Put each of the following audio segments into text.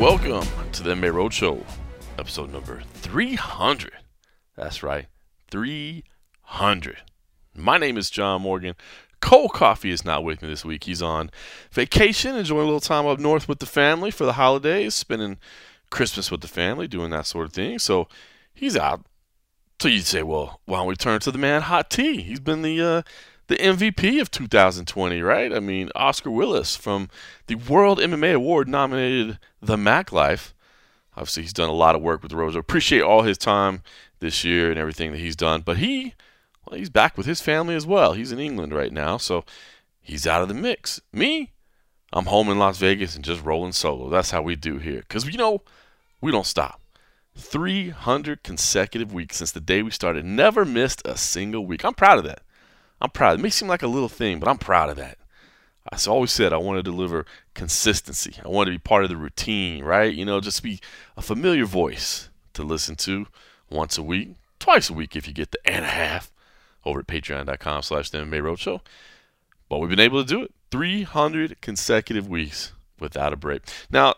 Welcome to the MMA Roadshow, episode number 300. That's right, 300. My name is John Morgan. Cole Coffee is not with me this week. He's on vacation, enjoying a little time up north with the family for the holidays, spending Christmas with the family, doing that sort of thing. So he's out. So you'd say, well, why don't we turn to the man Hot T? He's been the uh, the MVP of 2020, right? I mean, Oscar Willis from the World MMA Award nominated The Mac Life. Obviously, he's done a lot of work with Rosa. Appreciate all his time this year and everything that he's done. But he, well, he's back with his family as well. He's in England right now, so he's out of the mix. Me, I'm home in Las Vegas and just rolling solo. That's how we do here. Because, you know, we don't stop. 300 consecutive weeks since the day we started. Never missed a single week. I'm proud of that. I'm proud. It may seem like a little thing, but I'm proud of that. I always said I want to deliver consistency. I want to be part of the routine, right? You know, just be a familiar voice to listen to once a week, twice a week if you get the and a half over at patreon.com slash the MMA Roadshow. But we've been able to do it 300 consecutive weeks without a break. Now,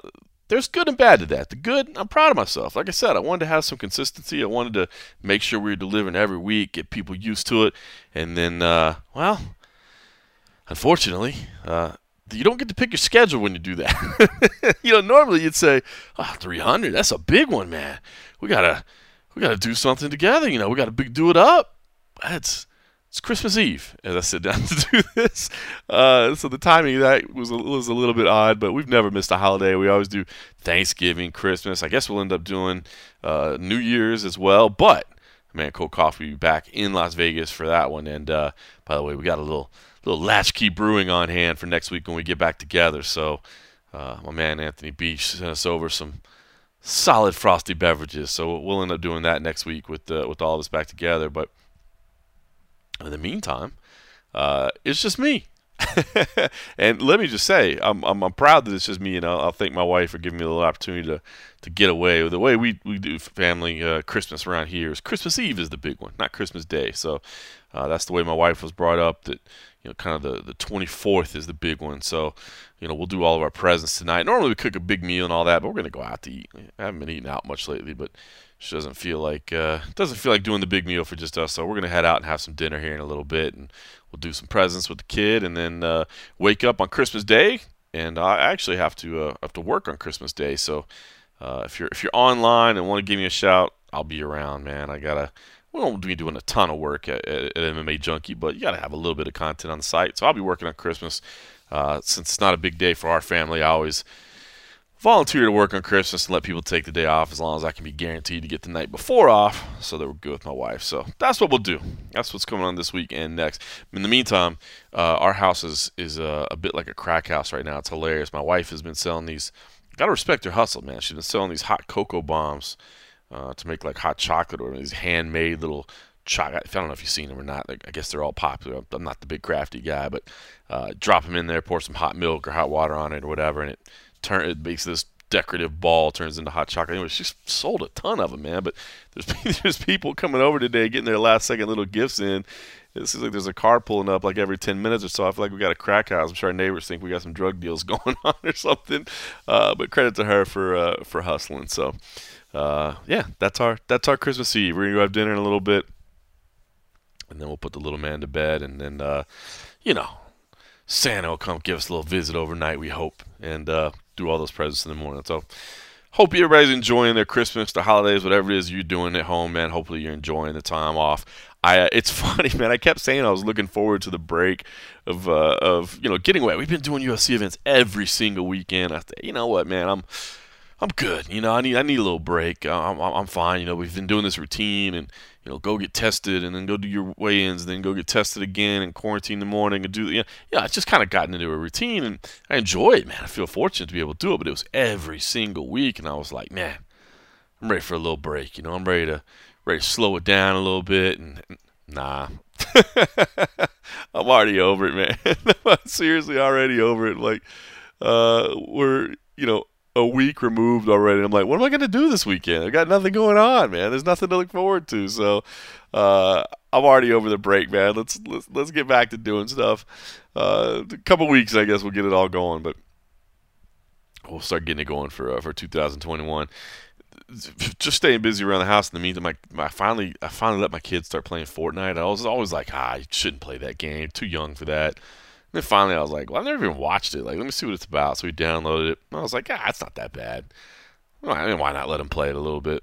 there's good and bad to that. The good, I'm proud of myself. Like I said, I wanted to have some consistency. I wanted to make sure we were delivering every week, get people used to it. And then, uh, well, unfortunately, uh, you don't get to pick your schedule when you do that. you know, normally you'd say, oh, 300, that's a big one, man. We got to we got to do something together. You know, we got to do it up. That's it's Christmas Eve as I sit down to do this. Uh, so the timing that was a, was a little bit odd, but we've never missed a holiday. We always do Thanksgiving, Christmas. I guess we'll end up doing uh, New Year's as well. But man, Cold Coffee will be back in Las Vegas for that one. And uh, by the way, we got a little little latchkey brewing on hand for next week when we get back together. So uh, my man Anthony Beach sent us over some solid frosty beverages. So we'll end up doing that next week with uh, with all of us back together. But in the meantime, uh, it's just me. and let me just say, I'm, I'm, I'm proud that it's just me, and I'll, I'll, thank my wife for giving me a little opportunity to to get away. The way we, we do family uh, Christmas around here is Christmas Eve is the big one, not Christmas Day. So uh, that's the way my wife was brought up. That you know, kind of the the 24th is the big one. So you know, we'll do all of our presents tonight. Normally we cook a big meal and all that, but we're gonna go out to eat. I haven't been eating out much lately, but she doesn't feel like uh, doesn't feel like doing the big meal for just us. So we're gonna head out and have some dinner here in a little bit, and we'll do some presents with the kid, and then uh, wake up on Christmas Day. And I actually have to uh, have to work on Christmas Day. So uh, if you're if you're online and want to give me a shout, I'll be around, man. I gotta. We won't be doing a ton of work at, at, at MMA Junkie, but you gotta have a little bit of content on the site. So I'll be working on Christmas. Uh, since it's not a big day for our family, I always volunteer to work on Christmas and let people take the day off as long as I can be guaranteed to get the night before off so that we're good with my wife. So that's what we'll do. That's what's going on this week and next. In the meantime, uh, our house is, is uh, a bit like a crack house right now. It's hilarious. My wife has been selling these. Gotta respect her hustle, man. She's been selling these hot cocoa bombs uh, to make like hot chocolate or these handmade little chocolate. I don't know if you've seen them or not. I guess they're all popular. I'm not the big crafty guy, but uh, drop them in there, pour some hot milk or hot water on it or whatever, and it turn it makes this decorative ball turns into hot chocolate. Anyway, she's sold a ton of them, man. But there's there's people coming over today getting their last second little gifts in. It seems like there's a car pulling up like every 10 minutes or so. I feel like we got a crack house. I'm sure our neighbors think we got some drug deals going on or something. Uh, but credit to her for uh, for hustling. So uh, yeah, that's our that's our Christmas Eve. We're gonna go have dinner in a little bit, and then we'll put the little man to bed, and then uh, you know Santa will come give us a little visit overnight. We hope, and uh, do all those presents in the morning. So hope everybody's enjoying their Christmas, the holidays, whatever it is you're doing at home, man. Hopefully you're enjoying the time off. I uh, it's funny, man. I kept saying I was looking forward to the break of uh, of you know getting away. We've been doing UFC events every single weekend. I thought, you know what, man, I'm I'm good. You know, I need I need a little break. I'm I'm fine. You know, we've been doing this routine and you know, go get tested and then go do your weigh-ins, and then go get tested again and quarantine in the morning and do you know, yeah, it's just kind of gotten into a routine and I enjoy it, man. I feel fortunate to be able to do it, but it was every single week and I was like, man, I'm ready for a little break. You know, I'm ready to ready to slow it down a little bit and, and nah. I'm already over it, man. I'm seriously already over it. Like, uh, we're, you know, a week removed already. I'm like, what am I going to do this weekend? I've got nothing going on, man. There's nothing to look forward to. So uh, I'm already over the break, man. Let's let's let's get back to doing stuff. Uh, a couple weeks, I guess we'll get it all going, but we'll start getting it going for uh, for 2021. Just staying busy around the house. In the meantime, my, my finally I finally let my kids start playing Fortnite. I was always like, ah, you shouldn't play that game. Too young for that. And then finally, I was like, well, I've never even watched it. Like, let me see what it's about. So we downloaded it. I was like, ah, it's not that bad. I mean, why not let him play it a little bit?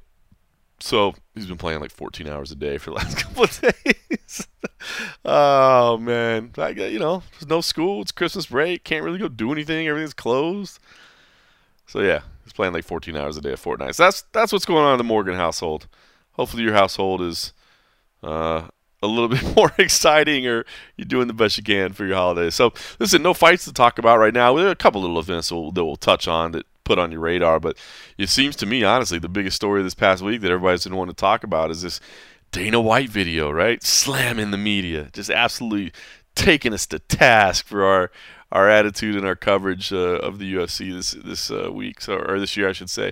So he's been playing like 14 hours a day for the last couple of days. oh man, I got you know, there's no school. It's Christmas break. Can't really go do anything. Everything's closed. So yeah, he's playing like 14 hours a day of Fortnite. So that's that's what's going on in the Morgan household. Hopefully your household is uh, a little bit more exciting or you're doing the best you can for your holidays. So listen, no fights to talk about right now. There are a couple little events that we'll, that we'll touch on that put on your radar, but it seems to me, honestly, the biggest story this past week that everybody's going to want to talk about is this Dana White video, right? Slamming the media, just absolutely taking us to task for our our attitude and our coverage uh, of the UFC this this uh, week, so, or this year, I should say.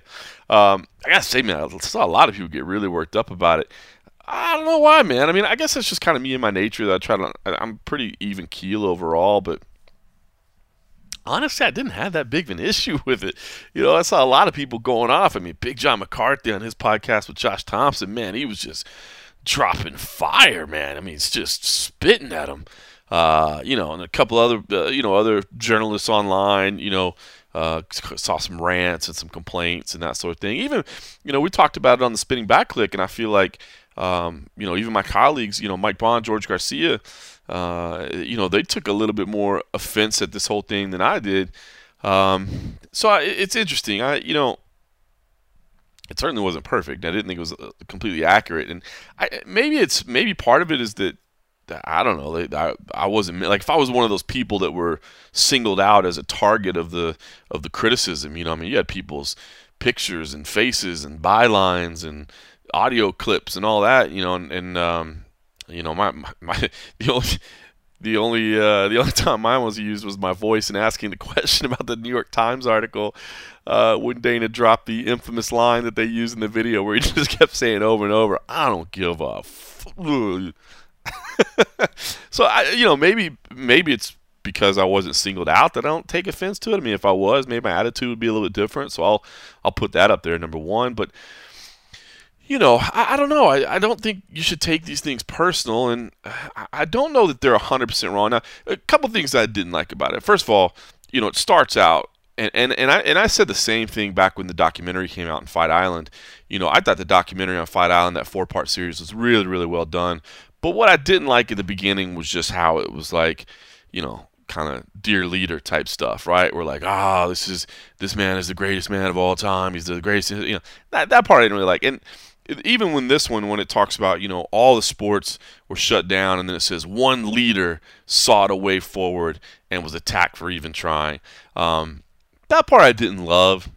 Um, I gotta say, man, I saw a lot of people get really worked up about it. I don't know why, man. I mean, I guess that's just kind of me and my nature that I try to. I'm pretty even keel overall, but honestly, I didn't have that big of an issue with it. You know, I saw a lot of people going off. I mean, Big John McCarthy on his podcast with Josh Thomson, man, he was just dropping fire, man. I mean, it's just spitting at him. Uh, you know, and a couple other, uh, you know, other journalists online, you know, uh, saw some rants and some complaints and that sort of thing. Even, you know, we talked about it on the Spinning Back Clique, and I feel like um, you know, even my colleagues, you know, Mike Bohn, George Garcia, uh, you know, they took a little bit more offense at this whole thing than I did. Um, so I, it's interesting. I, you know, it certainly wasn't perfect. I didn't think it was uh, completely accurate, and I, maybe it's maybe part of it is that I don't know. I, I wasn't like if I was one of those people that were singled out as a target of the of the criticism. You know, I mean, you had people's pictures and faces and bylines and audio clips and all that, you know, and, and um, you know, my, my, my the only the only uh, the only time mine was used was my voice and asking the question about the New York Times article uh, when Dana dropped the infamous line that they used in the video where he just kept saying over and over, "I don't give a." F-. so I, you know, maybe maybe it's because I wasn't singled out that I don't take offense to it. I mean, if I was, maybe my attitude would be a little bit different. So I'll I'll put that up there, number one. But you know, I, I don't know. I, I don't think you should take these things personal, and I, I don't know that they're 100% wrong. Now, a couple things I didn't like about it. First of all, you know, it starts out, and, and, and, I, and I said the same thing back when the documentary came out in Fight Island. You know, I thought the documentary on Fight Island, that four part series, was really, really well done. But what I didn't like at the beginning was just how it was like, you know, kind of dear leader type stuff, right? We're like, ah, oh, this is this man is the greatest man of all time. He's the greatest, you know. That that part I didn't really like. And even when this one, when it talks about, you know, all the sports were shut down, and then it says one leader sought a way forward and was attacked for even trying. Um, that part I didn't love.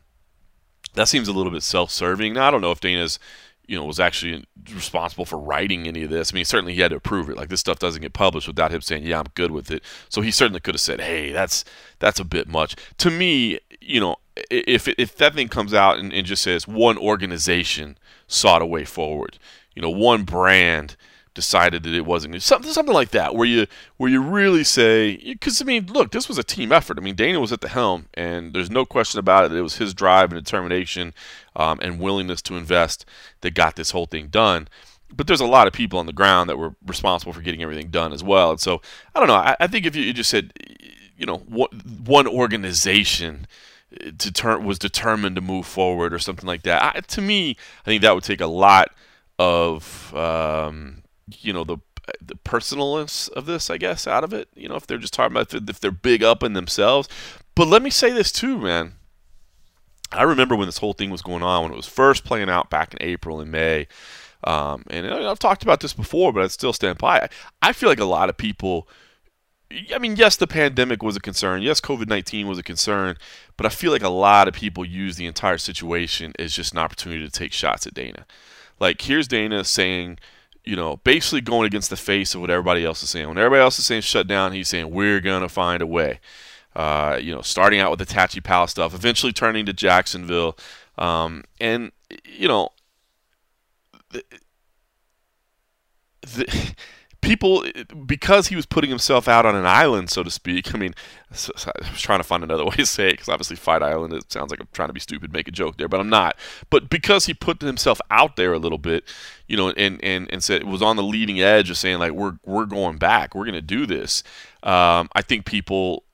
That seems a little bit self-serving. Now I don't know if Dana's, you know, was actually responsible for writing any of this. I mean, certainly he had to approve it. Like this stuff doesn't get published without him saying, "Yeah, I'm good with it." So he certainly could have said, "Hey, that's that's a bit much." To me, you know, if if that thing comes out and, and just says one organization sought a way forward. You know, one brand decided that it wasn't something something like that where you where you really say because I mean look this was a team effort I mean Dana was at the helm and there's no question about it it was his drive and determination um, and willingness to invest that got this whole thing done but there's a lot of people on the ground that were responsible for getting everything done as well and so I don't know I, I think if you, you just said you know one organization to turn was determined to move forward or something like that. I, to me, I think that would take a lot of um, you know the the personalness of this, I guess, out of it. You know, if they're just talking about if they're big up in themselves. But let me say this too, man. I remember when this whole thing was going on when it was first playing out back in April and May. Um, and I've talked about this before, but I still stand by. I feel like a lot of people I mean, yes, the pandemic was a concern. Yes, COVID 19 was a concern. But I feel like a lot of people use the entire situation as just an opportunity to take shots at Dana. Like, here's Dana saying, you know, basically going against the face of what everybody else is saying. When everybody else is saying shut down, he's saying, we're going to find a way. Uh, you know, starting out with the Tachi Palace stuff, eventually turning to Jacksonville, um, and you know, the, the, people because he was putting himself out on an island, so to speak. I mean, I was trying to find another way to say it because obviously Fight Island. It sounds like I'm trying to be stupid, make a joke there, but I'm not. But because he put himself out there a little bit, you know, and and and said was on the leading edge of saying like we're we're going back, we're going to do this. Um, I think people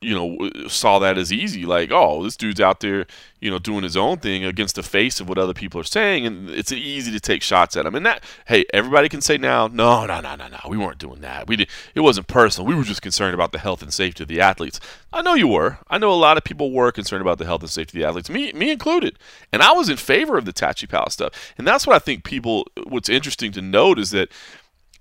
you know, saw that as easy. Like, oh, this dude's out there, you know, doing his own thing against the face of what other people are saying, and it's easy to take shots at him. And that, hey, everybody can say now, no, no, no, no, no, we weren't doing that. We did. It wasn't personal. We were just concerned about the health and safety of the athletes. I know you were. I know a lot of people were concerned about the health and safety of the athletes, me, me included. And I was in favor of the Tachi Palace stuff. And that's what I think people. What's interesting to note is that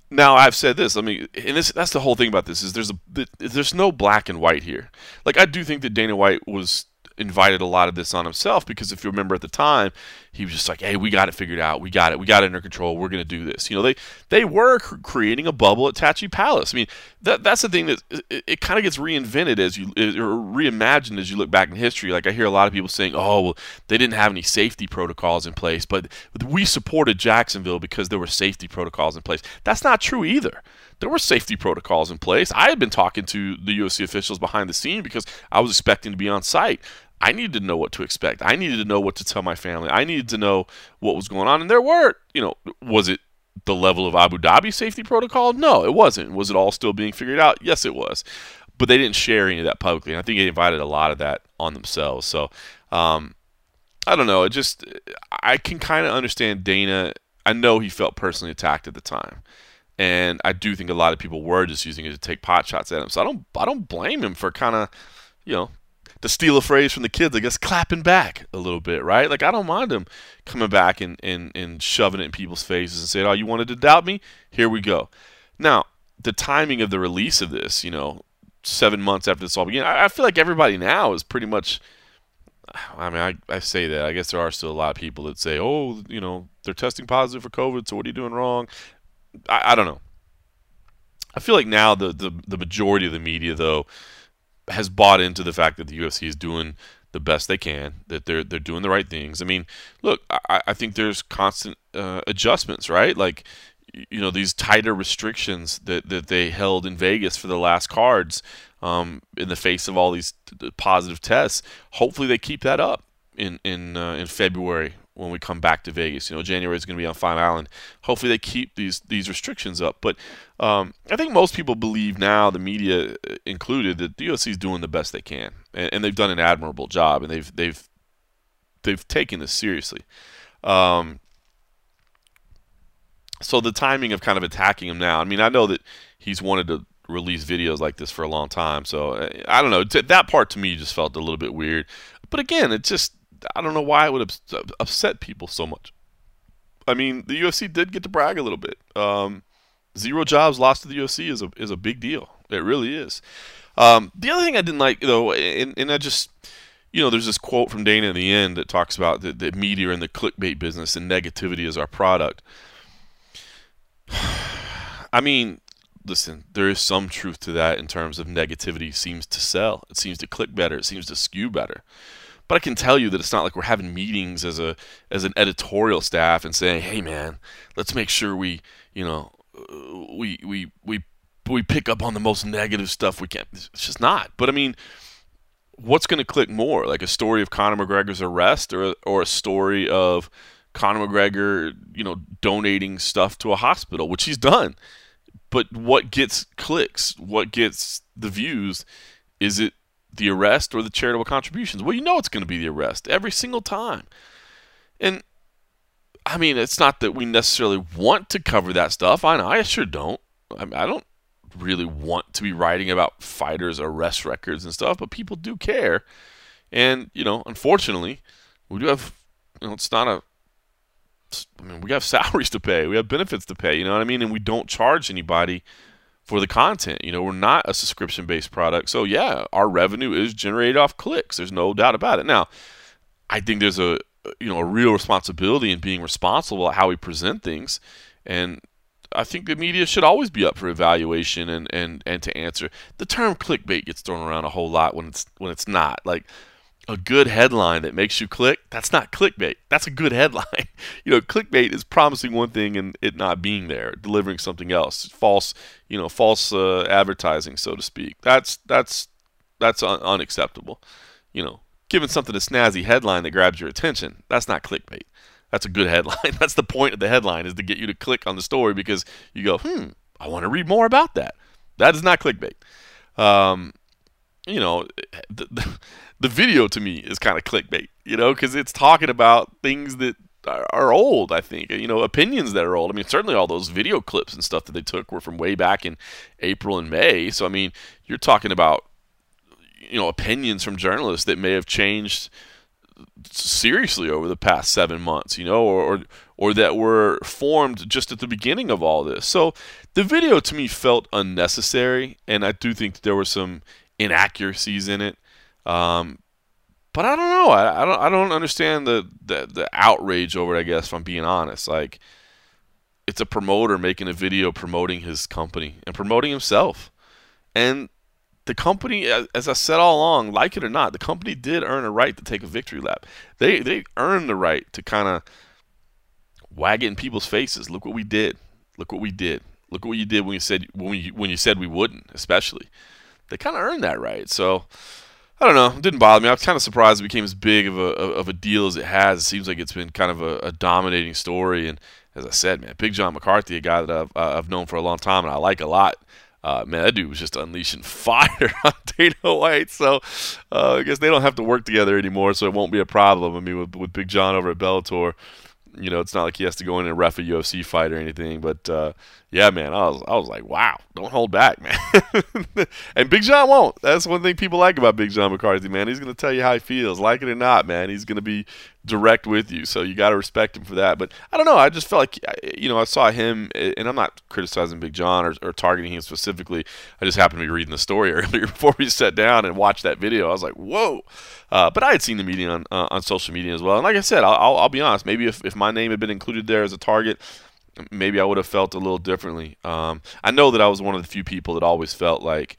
now I've said this. I mean, and this, that's the whole thing about this is there's a there's no black and white here. Like I do think that Dana White was invited a lot of this on himself because if you remember at the time, he was just like, "Hey, we got it figured out. We got it. We got it under control. We're going to do this." You know, they they were creating a bubble at Tachi Palace. I mean, that that's the thing that it, it kind of gets reinvented as you or reimagined as you look back in history. Like I hear a lot of people saying, "Oh, well, they didn't have any safety protocols in place, but we supported Jacksonville because there were safety protocols in place." That's not true either there were safety protocols in place. I had been talking to the UFC officials behind the scene because I was expecting to be on site. I needed to know what to expect. I needed to know what to tell my family. I needed to know what was going on. And there were, you know, was it the level of Abu Dhabi safety protocol? No, it wasn't. Was it all still being figured out? Yes, it was. But they didn't share any of that publicly. And I think they invited a lot of that on themselves. So, um, I don't know. It just, I can kind of understand Dana. I know he felt personally attacked at the time. And I do think a lot of people were just using it to take pot shots at him. So I don't, I don't blame him for kind of, you know, to steal a phrase from the kids, I guess clapping back a little bit, right? Like I don't mind them coming back and, and, and shoving it in people's faces and saying, Oh, you wanted to doubt me? Here we go. Now, the timing of the release of this, you know, seven months after this all began, I, I feel like everybody now is pretty much I mean, I, I say that. I guess there are still a lot of people that say, oh, you know, they're testing positive for COVID, so what are you doing wrong? I, I don't know. I feel like now the, the, the majority of the media, though, has bought into the fact that the UFC is doing the best they can, that they're they're doing the right things. I mean, look, I, I think there's constant uh, adjustments, right? Like, you know, these tighter restrictions that, that they held in Vegas for the last cards um, in the face of all these t- positive tests. Hopefully, they keep that up in in uh, in February when we come back to Vegas. You know, January is going to be on Fight Island. Hopefully, they keep these these restrictions up. But um, I think most people believe now, the media uh, included, that the UFC is doing the best they can, and, and, they've done an admirable job, and they've they've they've taken this seriously. Um, so the timing of kind of attacking him now. I mean, I know that he's wanted to release videos like this for a long time, so uh, I don't know. That part to me just felt a little bit weird. But again, it just I don't know why it would upset people so much. I mean, the UFC did get to brag a little bit. Um, zero jobs lost to the UFC is a is a big deal. It really is. Um, the other thing I didn't like though, and, and I just you know, there's this quote from Dana in the end that talks about the, the media and the clickbait business and negativity is our product. I mean, listen, there is some truth to that in terms of negativity seems to sell. It seems to click better. It seems to skew better. But I can tell you that it's not like we're having meetings as a as an editorial staff and saying, "Hey, man, let's make sure we, you know, uh, we we we we pick up on the most negative stuff we can." It's just not. But I mean, what's going to click more, like a story of Conor McGregor's arrest, or or a story of Conor McGregor, you know, donating stuff to a hospital, which he's done. But what gets clicks? What gets the views? Is it the arrest or the charitable contributions? Well, you know it's going to be the arrest every single time. And I mean, it's not that we necessarily want to cover that stuff. I know, I sure don't. I, mean, I don't really want to be writing about fighters' arrest records and stuff, but people do care. And, you know, unfortunately, we do have, you know, it's not a, I mean, we have salaries to pay, we have benefits to pay, you know what I mean? And we don't charge anybody for the content. You know, we're not a subscription based product. So, yeah, our revenue is generated off clicks. There's no doubt about it. Now, I think there's a you know a real responsibility in being responsible how we present things and I think the media should always be up for evaluation and, and, and to answer. The term clickbait gets thrown around a whole lot when it's when it's not. Like a good headline that makes you click, that's not clickbait. That's a good headline. you know, clickbait is promising one thing and it not being there, delivering something else. False, you know, false uh, advertising, so to speak. That's that's that's un- unacceptable. You know, giving something a snazzy headline that grabs your attention, that's not clickbait. That's a good headline. That's the point of the headline is to get you to click on the story because you go, hmm, I want to read more about that. That is not clickbait. Um, you know, the, the, the, video to me is kind of clickbait, you know, because it's talking about things that are, old, I think, you know, opinions that are old. I mean, certainly all those video clips and stuff that they took were from way back in April and May. So, I mean, you're talking about, you know, opinions from journalists that may have changed seriously over the past seven months, you know, or, or that were formed just at the beginning of all this. So the video to me felt unnecessary, and I do think there were some inaccuracies in it. Um, but I don't know. I, I, don't. I don't understand the, the the outrage over it. I guess if I'm being honest, like it's a promoter making a video promoting his company and promoting himself, and the company, as I said all along, like it or not, the company did earn a right to take a victory lap. They they earned the right to kind of wag it in people's faces. Look what we did. Look what we did. Look what you did when you said when you when you said we wouldn't, especially. They kind of earned that right. So I don't know. It didn't bother me. I was kind of surprised it became as big of a of a deal as it has. It seems like it's been kind of a, a dominating story. And as I said, man, Big John McCarthy, a guy that I've, uh, I've known for a long time and I like a lot. Uh, man, that dude was just unleashing fire on Dana White. So uh, I guess they don't have to work together anymore, so it won't be a problem. I mean, with, with Big John over at Bellator, you know, it's not like he has to go in and ref a UFC fight or anything. But uh, yeah, man, I was I was like, wow, don't hold back, man. and Big John won't. That's one thing people like about Big John McCarthy, man. He's going to tell you how he feels, like it or not, man. He's going to be direct with you, so you got to respect him for that. But I don't know. I just felt like you know I saw him, and I'm not criticizing Big John or, or targeting him specifically. I just happened to be reading the story earlier before we sat down and watched that video. I was like, whoa. Uh, but I had seen the media on uh, on social media as well, and like I said, I'll, I'll, I'll be honest. Maybe if, if my name had been included there as a target, maybe I would have felt a little differently. Um, I know that I was one of the few people that always felt like,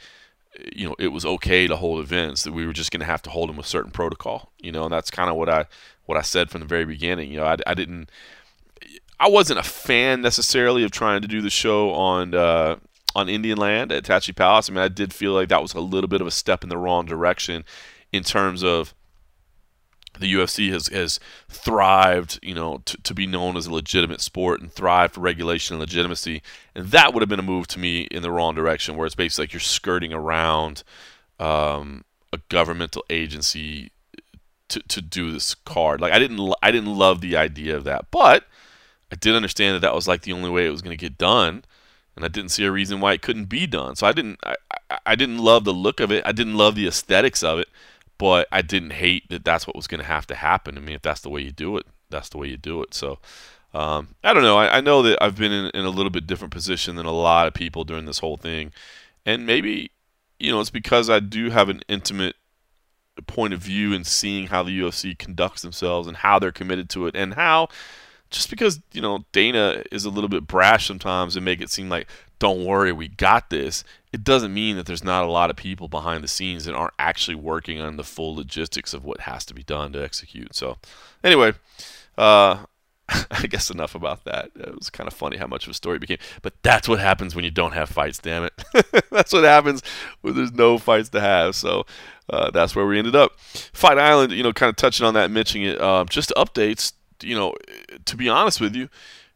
you know, it was okay to hold events that we were just going to have to hold them with certain protocol. You know, and that's kind of what I what I said from the very beginning. You know, I, I didn't, I wasn't a fan necessarily of trying to do the show on uh, on Indian land at Tachi Palace. I mean, I did feel like that was a little bit of a step in the wrong direction in terms of the UFC has, has thrived, you know, to, to be known as a legitimate sport and thrive for regulation and legitimacy. And that would have been a move to me in the wrong direction, where it's basically like you're skirting around um, a governmental agency to, to do this card. Like I didn't I didn't love the idea of that, but I did understand that that was like the only way it was going to get done, and I didn't see a reason why it couldn't be done. So I didn't I, I, I didn't love the look of it. I didn't love the aesthetics of it but I didn't hate that that's what was going to have to happen. I mean, if that's the way you do it, that's the way you do it. So um, I don't know. I, I know that I've been in, in, a little bit different position than a lot of people during this whole thing, and maybe you know it's because I do have an intimate point of view in seeing how the UFC conducts themselves and how they're committed to it, and how just because you know Dana is a little bit brash sometimes and make it seem like don't worry, we got this, it doesn't mean that there's not a lot of people behind the scenes that aren't actually working on the full logistics of what has to be done to execute. So, anyway, uh, I guess enough about that. It was kind of funny how much of a story it became. But that's what happens when you don't have fights, damn it. that's what happens when there's no fights to have. So uh, that's where we ended up. Fight Island, you know, kind of touching on that, mentioning it. Uh, just updates, you know, to be honest with you,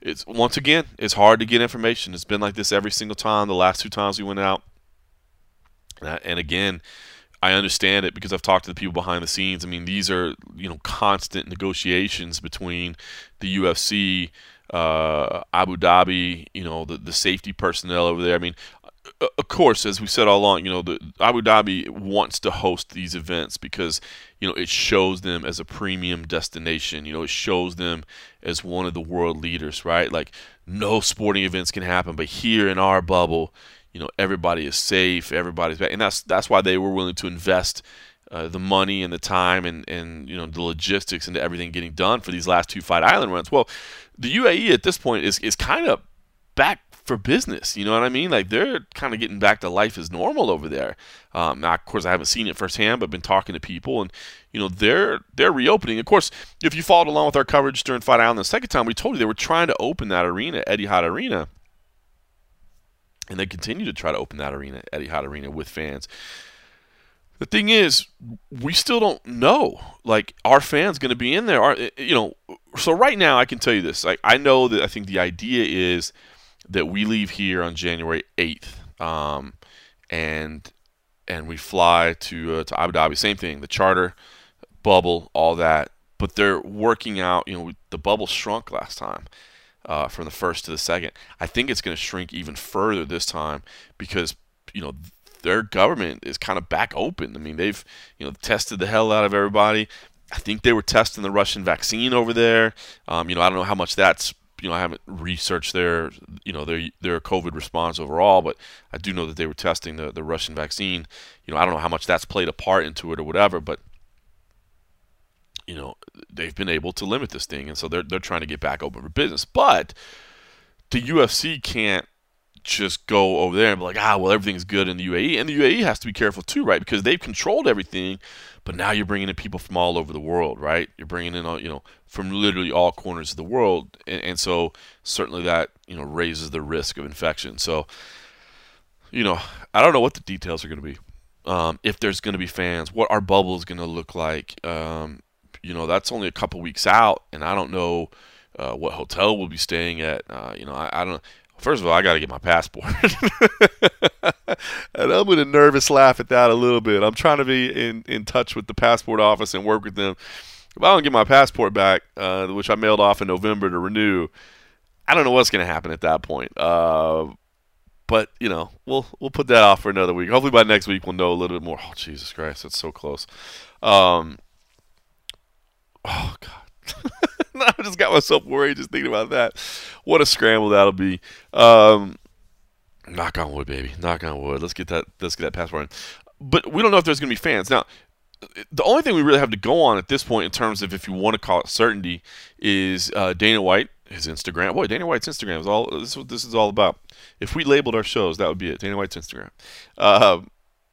it's once again, it's hard to get information. It's been like this every single time. The last two times we went out, and again, I understand it because I've talked to the people behind the scenes. I mean, these are you know constant negotiations between the UFC, uh, Abu Dhabi, you know the the safety personnel over there. I mean, of course, as we said all along, you know, the Abu Dhabi wants to host these events because you know it shows them as a premium destination. You know, it shows them as one of the world leaders, right? Like no sporting events can happen, but here in our bubble, you know, everybody is safe, everybody's back, and that's that's why they were willing to invest uh, the money and the time and and you know the logistics into everything getting done for these last two Fight Island runs. Well, the UAE at this point is is kind of back for business. You know what I mean? Like they're kind of getting back to life as normal over there. Um, now, of course, I haven't seen it firsthand, but I've been talking to people, and you know they're they're reopening. Of course, if you followed along with our coverage during Fight Island the second time, we told you they were trying to open that arena, Etihad Arena, and they continue to try to open that arena, Etihad Arena, with fans. The thing is, we still don't know. Like, are fans going to be in there? Are you know? So right now, I can tell you this. Like, I know that I think the idea is that we leave here on January eighth, um, and and we fly to uh, to Abu Dhabi. Same thing, the charter, bubble, all that. But they're working out. You know, the bubble shrunk last time. Uh, from the first to the second, I think it's going to shrink even further this time because you know their government is kind of back open. I mean, they've you know tested the hell out of everybody. I think they were testing the Russian vaccine over there. Um, you know, I don't know how much that's you know I haven't researched their you know their their COVID response overall, but I do know that they were testing the the Russian vaccine. You know, I don't know how much that's played a part into it or whatever, but you know they've been able to limit this thing, and so they're they're trying to get back open for business. But the UFC can't just go over there and be like, ah, well, everything's good in the UAE. And the UAE has to be careful too, right? Because they've controlled everything, but now you're bringing in people from all over the world, right? You're bringing in, all, you know, from literally all corners of the world. And, and so certainly that, you know, raises the risk of infection. So, you know, I don't know what the details are going to be. Um, if there's going to be fans, what our bubble is going to look like. Um, you know, that's only a couple weeks out, and I don't know uh, what hotel we'll be staying at. Uh, you know, I, I don't First of all, I got to get my passport. and I'm going to nervous laugh at that a little bit. I'm trying to be in, in touch with the passport office and work with them. If I don't get my passport back, uh, which I mailed off in November to renew, I don't know what's going to happen at that point. Uh, but you know, we'll we'll put that off for another week. Hopefully by next week we'll know a little bit more. Oh Jesus Christ, that's so close. Um, oh God. I just got myself worried just thinking about that. What a scramble that'll be. Um, knock on wood, baby. Knock on wood. Let's get that. Let's get that passport in. But we don't know if there's going to be fans now. The only thing we really have to go on at this point, in terms of if you want to call it certainty, is uh, Dana White, his Instagram. Boy, Dana White's Instagram is all. This is what this is all about. If we labeled our shows, that would be it. Dana White's Instagram. Uh,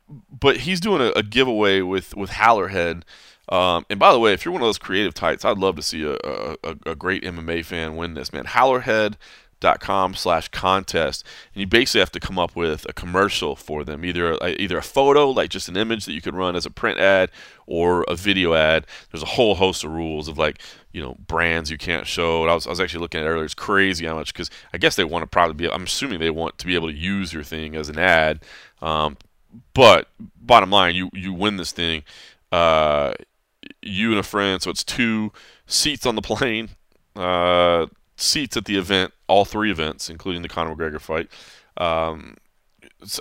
but he's doing a, a giveaway with with Hallerhead um, and by the way, if you're one of those creative types, I'd love to see a, a, a great MMA fan win this, man. Hallerhead.com slash contest. And you basically have to come up with a commercial for them, either a, either a photo, like just an image that you could run as a print ad, or a video ad. There's a whole host of rules of like, you know, brands you can't show. I was, I was actually looking at it earlier. It's crazy how much, because I guess they want to probably be, I'm assuming they want to be able to use your thing as an ad. Um, but bottom line, you, you win this thing. Uh, you and a friend, so it's two seats on the plane, uh, seats at the event, all three events, including the Conor McGregor fight. Um,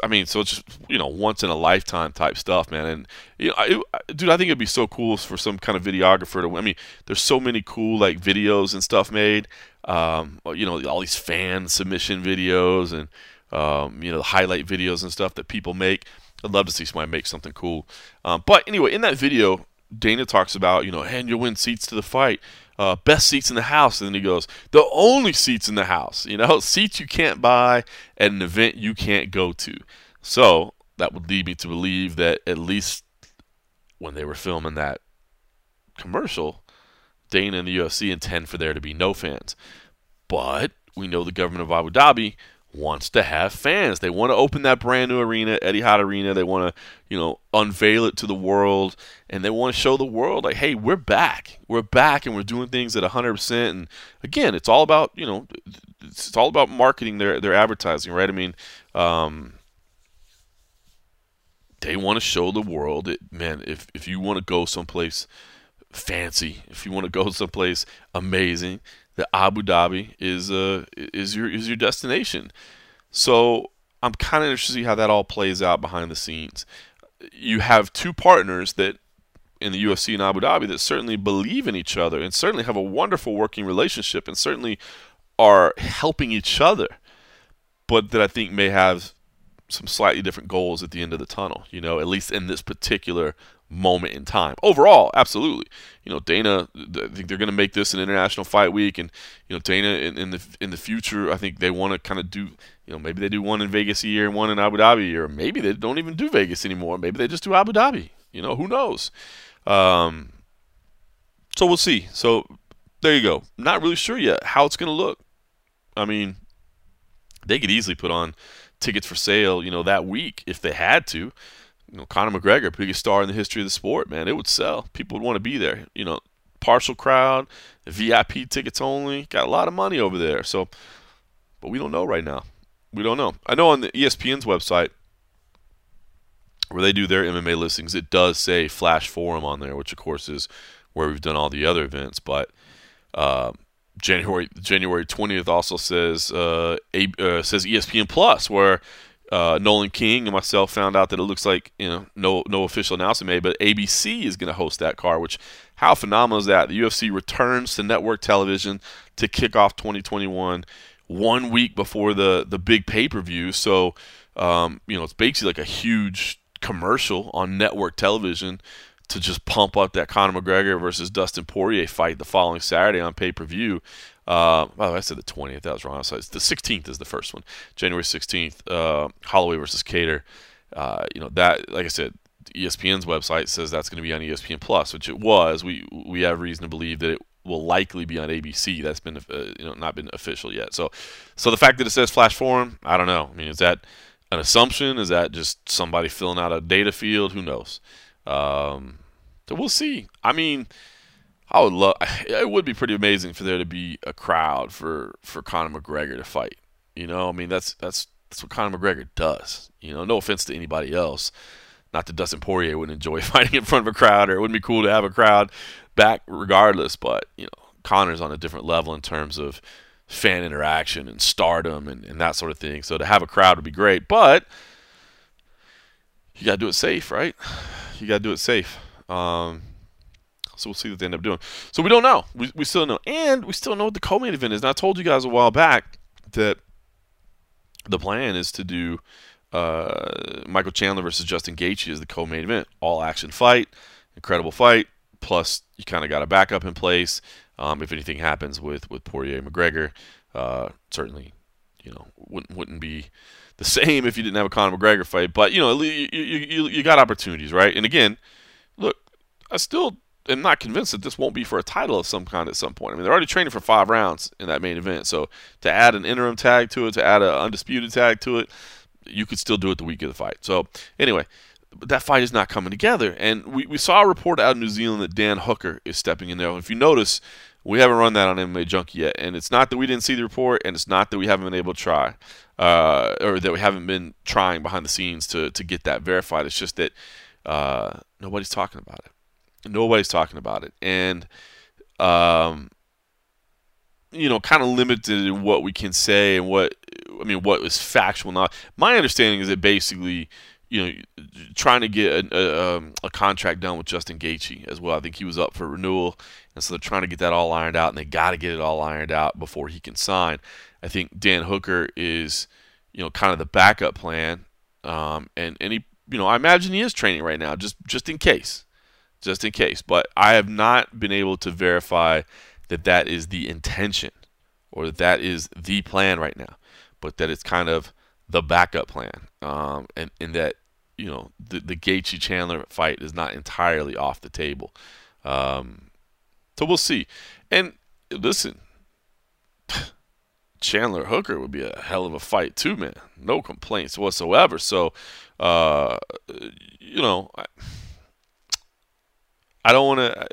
I mean, so it's just you know once in a lifetime type stuff, man. And you know, I, dude, I think it'd be so cool for some kind of videographer to. I mean, there's so many cool like videos and stuff made. Um, you know, all these fan submission videos and um, you know the highlight videos and stuff that people make. I'd love to see somebody make something cool. Um, but anyway, in that video, Dana talks about, you know, and you'll win seats to the fight, uh, best seats in the house. And then he goes, the only seats in the house, you know, seats you can't buy at an event you can't go to. So that would lead me to believe that at least when they were filming that commercial, Dana and the UFC intend for there to be no fans. But we know the government of Abu Dhabi wants to have fans. They want to open that brand new arena, Eddie Etihad Arena. They want to, you know, unveil it to the world, and they want to show the world, like, hey, we're back. We're back, and we're doing things at 100%. And again, it's all about, you know, it's all about marketing their their advertising, right? I mean, um, they want to show the world, it, man. If if you want to go someplace fancy, if you want to go someplace amazing, that Abu Dhabi is uh is your is your destination. So I'm kind of interested to see how that all plays out behind the scenes. You have two partners that in the UFC and Abu Dhabi that certainly believe in each other and certainly have a wonderful working relationship and certainly are helping each other, but that I think may have some slightly different goals at the end of the tunnel. You know, at least in this particular moment in time. Overall, absolutely. You know, Dana, I think they're going to make this an international fight week, and you know, Dana in, in the in the future, I think they want to kind of do. You know, maybe they do one in Vegas a year and one in Abu Dhabi a year, or maybe they don't even do Vegas anymore. Maybe they just do Abu Dhabi. You know, who knows? Um, so we'll see. So there you go. Not really sure yet how it's going to look. I mean, they could easily put on tickets for sale, you know, that week if they had to. You know, Conor McGregor, biggest star in the history of the sport, man, it would sell. People would want to be there. You know, partial crowd, VIP tickets only. Got a lot of money over there. So, but we don't know right now. We don't know. I know on the ESPN's website where they do their MMA listings, it does say Flash Forum on there, which of course is where we've done all the other events. But uh, January January 20th also says uh, a, uh, says ESPN Plus, where uh, Nolan King and myself found out that it looks like you know no no official announcement made, but ABC is going to host that card. Which how phenomenal is that? The UFC returns to network television to kick off 2021, one week before the the big pay per view. So um, you know it's basically like a huge commercial on network television to just pump up that Conor McGregor versus Dustin Poirier fight the following Saturday on pay per view. Uh, I said the 20th. That was wrong. So the 16th is the first one. January 16th, uh, Holloway versus Kattar. Uh, you know that, like I said, ESPN's website says that's going to be on ESPN Plus, which it was. We we have reason to believe that it will likely be on ABC. That's been uh, you know not been official yet. So so the fact that it says Flash Forum, I don't know. I mean, is that an assumption? Is that just somebody filling out a data field? Who knows? Um, so we'll see. I mean, I would love. It would be pretty amazing for there to be a crowd for for Conor McGregor to fight. You know, I mean that's that's that's what Conor McGregor does. You know, no offense to anybody else. Not that Dustin Poirier wouldn't enjoy fighting in front of a crowd, or it wouldn't be cool to have a crowd back regardless. But you know, Conor's on a different level in terms of fan interaction and stardom and, and that sort of thing. So to have a crowd would be great, but you got to do it safe, right? You got to do it safe. Um, so we'll see what they end up doing. So we don't know. We, we still know. And we still know what the co-main event is. And I told you guys a while back that the plan is to do uh, Michael Chandler versus Justin Gaethje as the co-main event. All action fight, incredible fight. Plus, you kind of got a backup in place um, if anything happens with with Poirier McGregor. Uh, certainly, you know, wouldn't wouldn't be the same if you didn't have a Conor McGregor fight. But you know, you, you, you got opportunities, right? And again, look, I still am not convinced that this won't be for a title of some kind at some point. I mean, they're already training for five rounds in that main event, so to add an interim tag to it, to add an undisputed tag to it, you could still do it the week of the fight. So anyway, that fight is not coming together. And we, we saw a report out of New Zealand that Dan Hooker is stepping in there. If you notice, we haven't run that on MMA Junkie yet, and it's not that we didn't see the report, and it's not that we haven't been able to try, uh, or that we haven't been trying behind the scenes to to get that verified. It's just that uh, nobody's talking about it. Nobody's talking about it, and um, you know, kind of limited in what we can say and what I mean, what is factual. Not my understanding is that basically, you know, trying to get a, a, um, a, contract done with Justin Gaethje as well. I think he was up for renewal, and so they're trying to get that all ironed out, and they got to get it all ironed out before he can sign. I think Dan Hooker is, you know, kind of the backup plan, um, and and he, you know, I imagine he is training right now, just just in case just in case. But I have not been able to verify that that is the intention or that that is the plan right now, but that it's kind of the backup plan, um, and, and that you know the the Gaethje Chandler fight is not entirely off the table. Um, so we'll see. And listen, Chandler Hooker would be a hell of a fight too, man. No complaints whatsoever. So, uh, you know. I, I don't want to.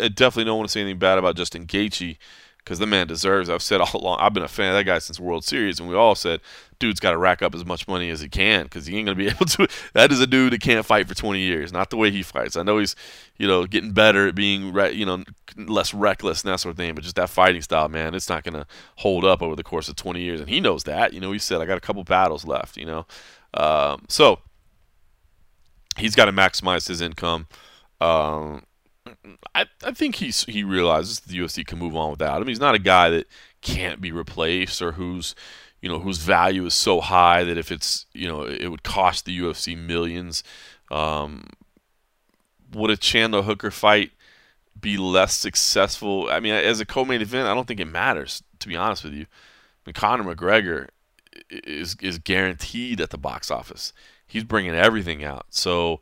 I definitely don't want to say anything bad about Justin Gaethje because the man deserves. I've said all along. I've been a fan of that guy since World Series, and we all said, "Dude's got to rack up as much money as he can because he ain't gonna be able to." That is a dude that can't fight for 20 years. Not the way he fights. I know he's, you know, getting better at being, you know, less reckless and that sort of thing. But just that fighting style, man, it's not gonna hold up over the course of 20 years, and he knows that. You know, he said, "I got a couple battles left." You know, um, so he's got to maximize his income. Um, I, I think he's he realizes the UFC can move on without him. He's not a guy that can't be replaced or whose you know whose value is so high that if it's you know it would cost the UFC millions. Um, would a Chandler Hooker fight be less successful? I mean, as a co-main event, I don't think it matters. To be honest with you, I mean, Conor McGregor is is guaranteed at the box office. He's bringing everything out. So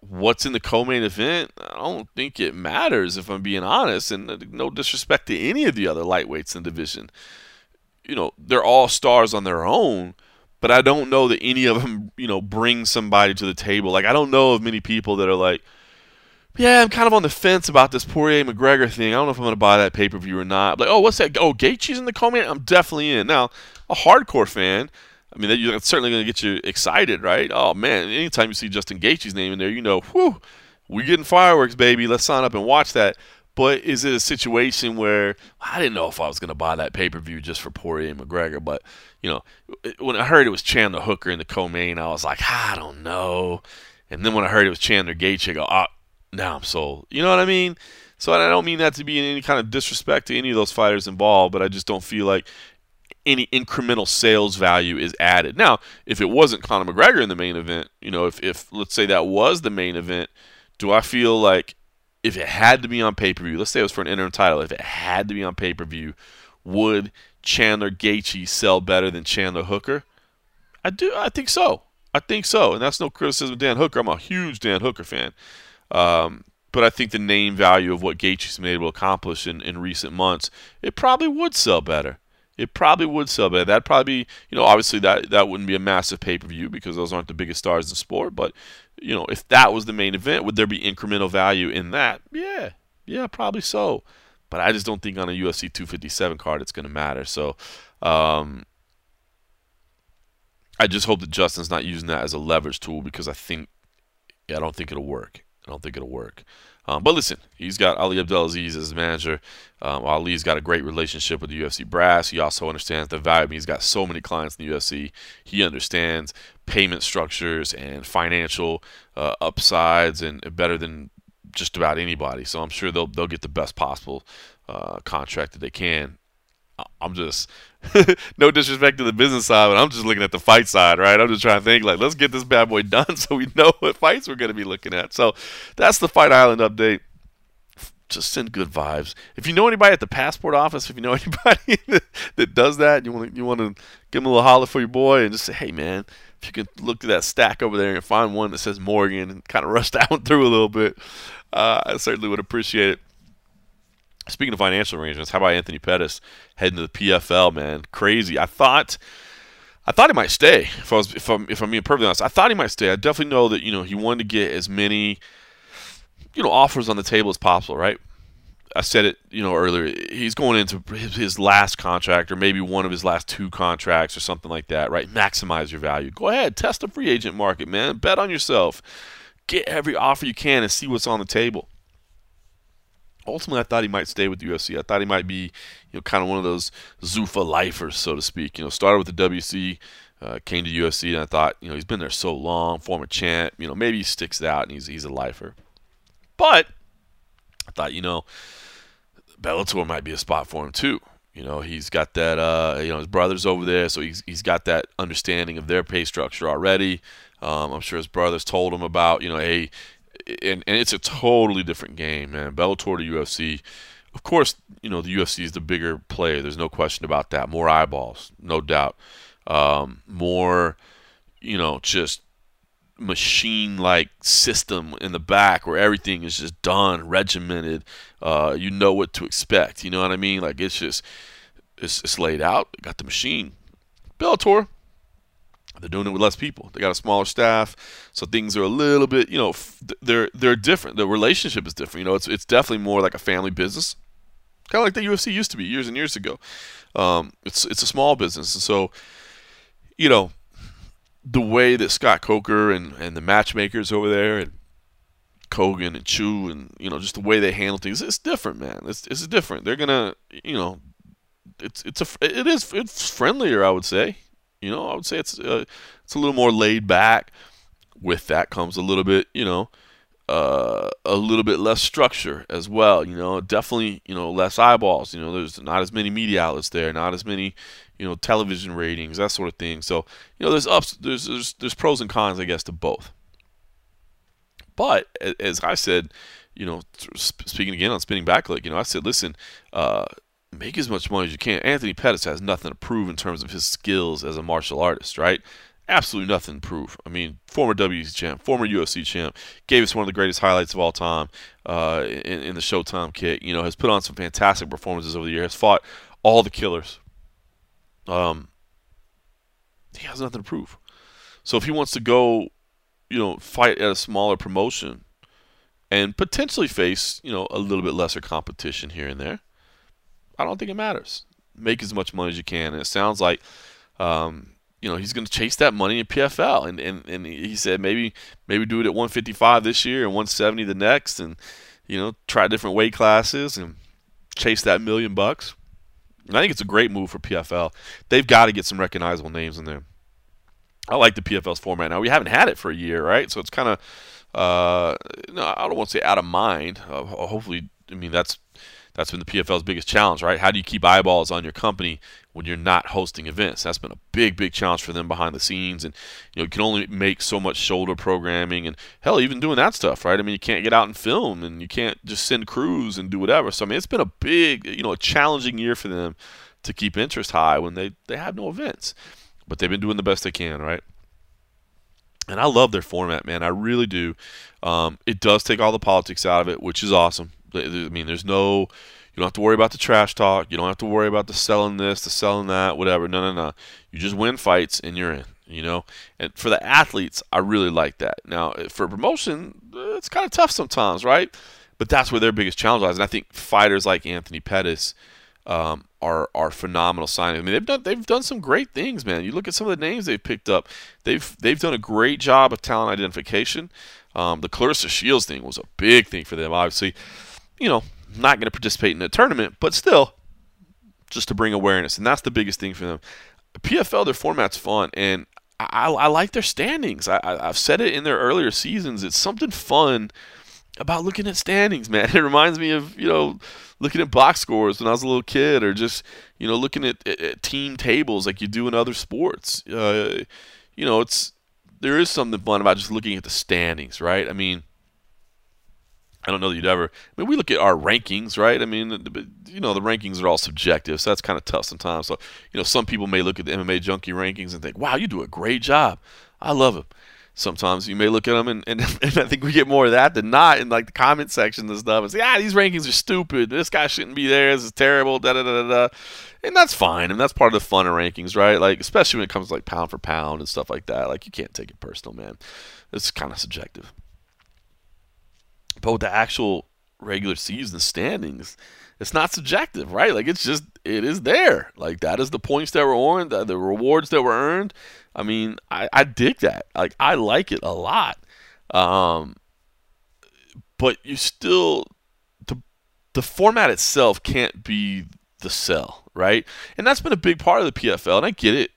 what's in the co-main event, I don't think it matters if I'm being honest. And no disrespect to any of the other lightweights in the division, you know, they're all stars on their own. But I don't know that any of them, you know, bring somebody to the table. Like I don't know of many people that are like, yeah, I'm kind of on the fence about this Poirier McGregor thing. I don't know if I'm going to buy that pay per view or not. Like, oh, what's that? Oh, Gaethje's in the co-main. I'm definitely in. Now, a hardcore fan, I mean, that's certainly going to get you excited, right? Oh man, anytime you see Justin Gaethje's name in there, you know, whew, we're getting fireworks, baby. Let's sign up and watch that. But is it a situation where I didn't know if I was going to buy that pay per view just for Poirier and McGregor? But you know, when I heard it was Chandler Hooker in the co-main, I was like, I don't know. And then when I heard it was Chandler Gaethje, I go, oh, now I'm sold. You know what I mean? So I don't mean that to be in any kind of disrespect to any of those fighters involved, but I just don't feel like any incremental sales value is added. Now, if it wasn't Conor McGregor in the main event, you know, if, if let's say that was the main event, do I feel like if it had to be on pay per view, let's say it was for an interim title, if it had to be on pay per view, would Chandler Gaethje sell better than Chandler Hooker? I do. I think so. I think so, and that's no criticism of Dan Hooker. I'm a huge Dan Hooker fan, um, but I think the name value of what Gaethje's been able to accomplish in, in recent months, it probably would sell better it probably would sell better. That'd probably be, you know, obviously that that wouldn't be a massive pay per view because those aren't the biggest stars in the sport. But, you know, if that was the main event, would there be incremental value in that? Yeah, yeah, probably so. But I just don't think on a UFC 257 card it's going to matter. So, um, I just hope that Justin's not using that as a leverage tool because I think, yeah, I don't think it'll work. I don't think it'll work. Um, but listen, he's got Ali Abdelaziz as his manager. Um, Ali's got a great relationship with the UFC brass. He also understands the value. I mean, he's got so many clients in the UFC. He understands payment structures and financial uh, upsides, and better than just about anybody. So I'm sure they'll they'll get the best possible uh, contract that they can. I'm just no disrespect to the business side, but I'm just looking at the fight side, right? I'm just trying to think like, let's get this bad boy done so we know what fights we're going to be looking at. So that's the Fight Island update. Just send good vibes. If you know anybody at the passport office, if you know anybody that, does that, you want you want to give them a little holler for your boy and just say, hey man, if you can look through that stack over there and find one that says Morgan and kind of rush that one through a little bit, uh, I certainly would appreciate it. Speaking of financial arrangements, how about Anthony Pettis heading to the PFL? Man, crazy. I thought, I thought he might stay. If I was, if I'm, if I'm being perfectly honest, I thought he might stay. I definitely know that you know he wanted to get as many, you know, offers on the table as possible. Right. I said it, you know, earlier. He's going into his, his last contract, or maybe one of his last two contracts, or something like that. Right. Maximize your value. Go ahead, test the free agent market, man. Bet on yourself. Get every offer you can and see what's on the table ultimately, I thought he might stay with the UFC. I thought he might be, you know, kind of one of those Zuffa lifers, so to speak. You know, started with the WEC, uh, came to UFC, and I thought, you know, he's been there so long, former champ. You know, maybe he sticks it out and he's he's a lifer. But I thought, you know, Bellator might be a spot for him too. You know, he's got that. Uh, you know, his brother's over there, so he's he's got that understanding of their pay structure already. Um, I'm sure his brothers told him about, you know, hey, and, and it's a totally different game, man. Bellator to UFC. Of course, you know the UFC is the bigger player. There's no question about that. More eyeballs, no doubt. Um, more, you know, just machine-like system in the back where everything is just done, regimented. Uh, you know what to expect. You know what I mean? Like it's just it's, it's laid out. Got the machine. Bellator, they're doing it with less people. They got a smaller staff, so things are a little bit, you know, they're they're different. The relationship is different. You know, it's it's definitely more like a family business, kind of like the UFC used to be years and years ago. Um, it's it's a small business, and so, you know, the way that Scott Coker and and the matchmakers over there and Kogan and Chou and you know just the way they handle things, it's different, man. It's it's different. They're gonna, you know, it's it's a it is it's friendlier, I would say. You know, I would say it's uh, it's a little more laid back. With that comes a little bit, you know, uh, a little bit less structure as well. You know, definitely, you know, less eyeballs. You know, there's not as many media outlets there, not as many, you know, television ratings, that sort of thing. So, you know, there's ups, there's there's, there's pros and cons, I guess, to both. But as I said, you know, speaking again on Spinning Back Clique, you know, I said, listen, uh, make as much money as you can. Anthony Pettis has nothing to prove in terms of his skills as a martial artist, right? absolutely nothing to prove. I mean, former WEC champ, former UFC champ, gave us one of the greatest highlights of all time uh, in, in, the Showtime kick. You know, has put on some fantastic performances over the years. Has fought all the killers. Um, he has nothing to prove. So if he wants to go, you know, fight at a smaller promotion and potentially face, you know, a little bit lesser competition here and there, I don't think it matters. Make as much money as you can. And it sounds like um, you know he's going to chase that money in PFL, and, and and he said maybe maybe do it at 155 this year and 170 the next, and you know try different weight classes and chase that million bucks. And I think it's a great move for PFL. They've got to get some recognizable names in there. I like the PFL's format now. We haven't had it for a year, right? So it's kind of uh, no, I don't want to say out of mind. Uh, hopefully, I mean that's that's been the PFL's biggest challenge, right? How do you keep eyeballs on your company when you're not hosting events? That's been a big, big challenge for them behind the scenes. And you know, you can only make so much shoulder programming and hell, even doing that stuff, right? I mean, you can't get out and film, and you can't just send crews and do whatever. So I mean, it's been a big, you know, a challenging year for them to keep interest high when they they have no events. But they've been doing the best they can, right? And I love their format, man. I really do. Um, it does take all the politics out of it, which is awesome. I mean, there's no, you don't have to worry about the trash talk. You don't have to worry about the selling this, the selling that, whatever. No, no, no. You just win fights and you're in. You know, and for the athletes, I really like that. Now, for promotion, it's kind of tough sometimes, right? But that's where their biggest challenge lies. And I think fighters like Anthony Pettis um, are are phenomenal signings. I mean, they've done they've done some great things, man. You look at some of the names they've picked up. They've they've done a great job of talent identification. Um, the Claressa Shields thing was a big thing for them, obviously you know, not going to participate in a tournament, but still, just to bring awareness. And that's the biggest thing for them. PFL, their format's fun, and I, I like their standings. I, I've said it in their earlier seasons. It's something fun about looking at standings, man. It reminds me of, you know, looking at box scores when I was a little kid or just, you know, looking at, at, at team tables like you do in other sports. Uh, you know, it's there is something fun about just looking at the standings, right? I mean, I don't know that you'd ever. I mean, we look at our rankings, right? I mean, you know, the rankings are all subjective, so that's kind of tough sometimes. So, you know, some people may look at the MMA Junkie rankings and think, "Wow, you do a great job." I love them. Sometimes you may look at them, and, and, and I think we get more of that than not in like the comment section and stuff, and say, "Ah, these rankings are stupid. This guy shouldn't be there. This is terrible." Da da da da. And that's fine, and that's part of the fun of rankings, right? Like, especially when it comes to like pound for pound and stuff like that. Like, you can't take it personal, man. It's kind of subjective. But with the actual regular season standings, it's not subjective, right? Like it's just it is there. Like that is the points that were earned, the, the rewards that were earned. I mean, I, I dig that. Like I like it a lot. Um, but you still the the format itself can't be the sell, right? And that's been a big part of the PFL, and I get it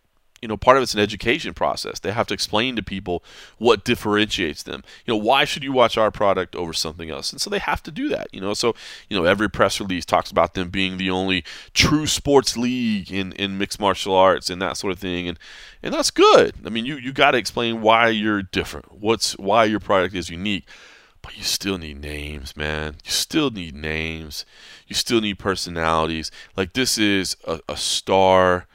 you know part of it's an education process. They have to explain to people what differentiates them. You know why should you watch our product over something else? And so they have to do that you know. So you know every press release talks about them being the only true sports league in in mixed martial arts and that sort of thing. And and that's good. I mean you you got to explain why you're different what's why your product is unique. But you still need names, man. You still need names. You still need personalities. Like this is a, a star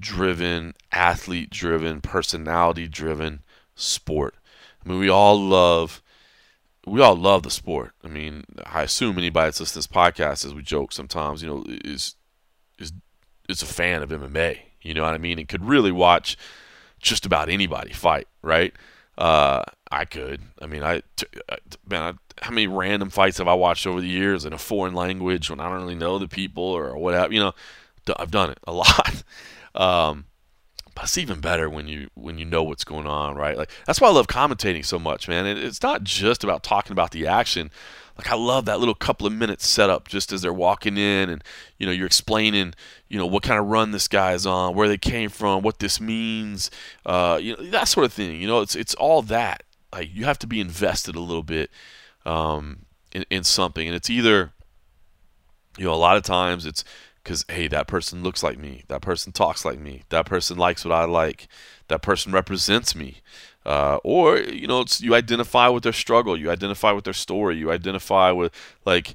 driven, athlete driven, personality driven sport. I mean, we all love we all love the sport. I mean, I assume anybody that's listening to this podcast, as we joke sometimes, you know, is is is a fan of MMA. You know what I mean? And could really watch just about anybody fight, right? Uh, I could. I mean, I uh, man, I, how many random fights have I watched over the years in a foreign language when I don't really know the people or whatever? You know, I've done it a lot. Um, but it's even better when you when you know what's going on, right? Like that's why I love commentating so much, man. It, it's not just about talking about the action. Like I love that little couple of minutes setup just as they're walking in, and you know you're explaining, you know what kind of run this guy's on, where they came from, what this means, uh, you know that sort of thing. You know, it's it's all that. Like you have to be invested a little bit um, in, in something, and it's either you know a lot of times it's because hey that person looks like me. That person talks like me. That person likes what i like. That person represents me. Uh, or you know you identify with their struggle. You identify with their story. You identify with like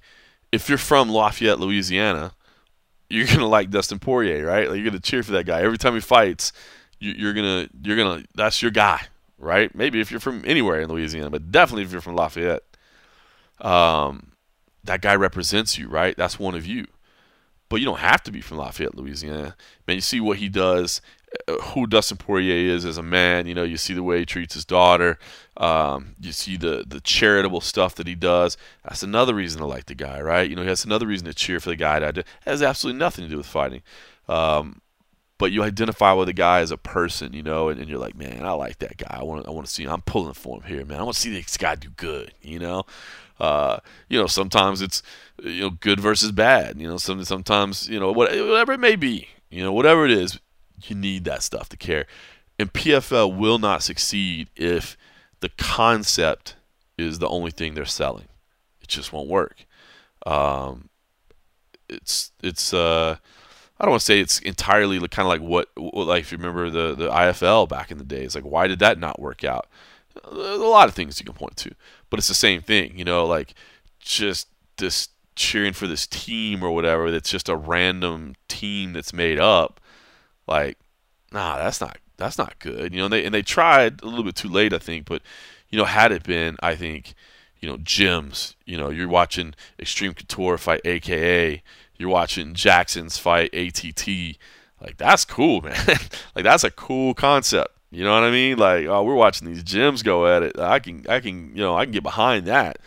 if you're from lafayette louisiana you're gonna like dustin poirier right? Like you're gonna cheer for that guy. Every time he fights you, are gonna you're gonna that's your guy right? Maybe if you're from anywhere in louisiana but definitely if you're from lafayette um, that guy represents you right? That's one of you but you don't have to be from Lafayette, Louisiana. Man, you see what he does, uh, who Dustin Poirier is as a man. You know, you see the way he treats his daughter. Um, you see the the charitable stuff that he does. That's another reason to like the guy, right? You know, that's another reason to cheer for the guy. That has absolutely nothing to do with fighting. Um, but you identify with the guy as a person, you know, and, and you're like, man, I like that guy. I want I want to see. Him. I'm pulling for him here, man. I want to see this guy do good, you know. Uh, you know, sometimes it's you know good versus bad. You know, some, sometimes you know whatever it may be. You know, whatever it is, you need that stuff to care. And PFL will not succeed if the concept is the only thing they're selling. It just won't work. Um, it's it's uh, I don't want to say it's entirely kind of like what like if you remember the the IFL back in the days. Like why did that not work out? A lot of things you can point to, but it's the same thing, you know, like just this cheering for this team or whatever that's just a random team that's made up. Like, nah, that's not that's not good. You know, and they and they tried a little bit too late, I think, but you know, had it been, I think, you know, gyms, you know, you're watching Extreme Couture fight AKA, you're watching Jackson's fight ATT. Like that's cool, man. like that's a cool concept. You know what I mean? Like, oh, we're watching these gyms go at it. I can, I can, you know, I can get behind that.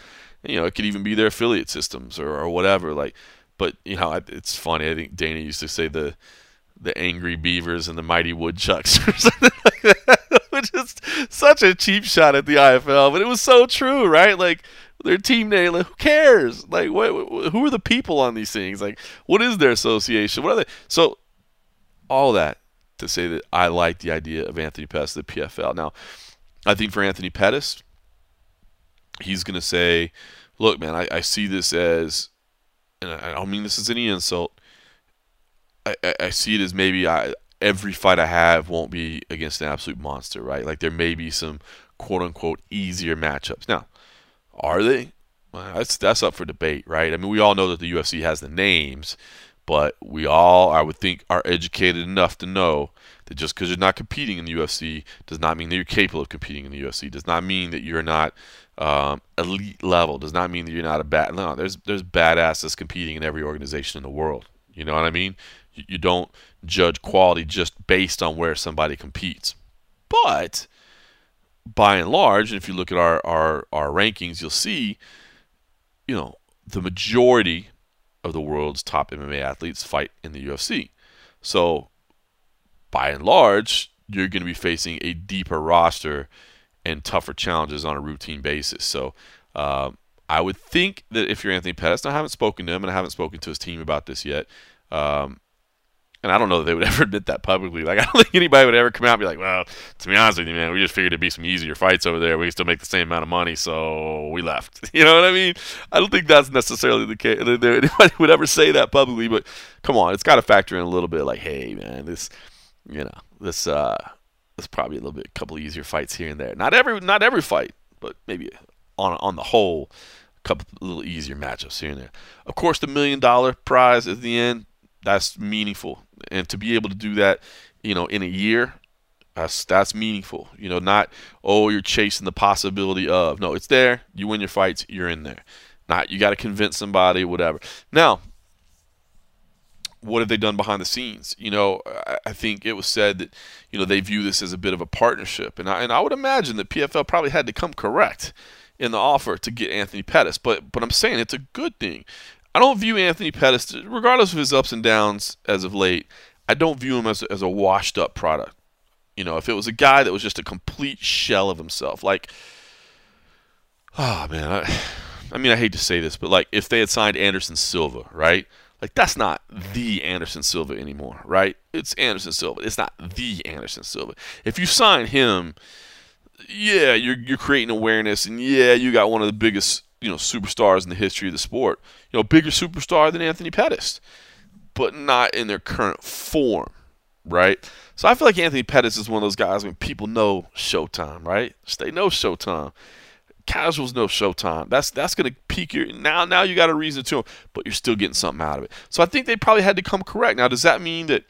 And, you know, it could even be their affiliate systems or, or whatever. Like, but you know, it's funny. I think Dana used to say the the angry beavers and the mighty woodchucks or something like that, which is such a cheap shot at the IFL. But it was so true, right? Like their team name. Like, who cares? Like, what, who are the people on these things? Like, what is their association? What are they? So, all that to say that I like the idea of Anthony Pettis, the PFL. Now, I think for Anthony Pettis, he's going to say, look, man, I, I, see this as, and I don't mean this as any insult, I, I, I see it as maybe I, every fight I have won't be against an absolute monster, right? Like there may be some quote unquote easier matchups. Now, are they? Well, that's that's up for debate, right? I mean, we all know that the UFC has the names, but we all, I would think, are educated enough to know that just because you're not competing in the UFC does not mean that you're capable of competing in the UFC. Does not mean that you're not um, elite level. Does not mean that you're not a bad. No, there's there's badasses competing in every organization in the world. You know what I mean? You, you don't judge quality just based on where somebody competes. But by and large, and if you look at our, our, our rankings, you'll see, you know, the majority of the world's top MMA athletes fight in the UFC. So, by and large, you're going to be facing a deeper roster and tougher challenges on a routine basis. So, uh, I would think that if you're Anthony Pettis, I haven't spoken to him and I haven't spoken to his team about this yet. Um, and I don't know that they would ever admit that publicly. Like, I don't think anybody would ever come out and be like, well, to be honest with you, man, we just figured it'd be some easier fights over there. We can still make the same amount of money, so we left. You know what I mean? I don't think that's necessarily the case. Anybody would ever say that publicly, but come on, it's got to factor in a little bit like, hey, man, this, you know, this, uh, this probably a little bit, a couple easier fights here and there. Not every, not every fight, but maybe on, on the whole, a couple little easier matchups here and there. Of course, the million dollar prize at the end, that's meaningful and to be able to do that, you know, in a year, that's that's meaningful. You know, not oh you're chasing the possibility of. No, it's there. You win your fights, you're in there. Not you got to convince somebody, whatever. Now, what have they done behind the scenes? You know, I think it was said that you know they view this as a bit of a partnership, and I, and I would imagine that PFL probably had to come correct in the offer to get Anthony Pettis. But but I'm saying it's a good thing. I don't view Anthony Pettis, regardless of his ups and downs as of late, I don't view him as a, as a washed up product. You know, if it was a guy that was just a complete shell of himself, like, oh man, I, I mean, I hate to say this, but like if they had signed Anderson Silva, right? Like that's not the Anderson Silva anymore, right? It's Anderson Silva. It's not the Anderson Silva. If you sign him, yeah, you're you're creating awareness, and yeah, you got one of the biggest you know superstars in the history of the sport. You know, bigger superstar than Anthony Pettis, but not in their current form, right? So I feel like Anthony Pettis is one of those guys when people know Showtime, right? They know Showtime. Casuals know Showtime. That's that's gonna peak your now. Now you got a reason to, but you're still getting something out of it. So I think they probably had to come correct. Now, does that mean that?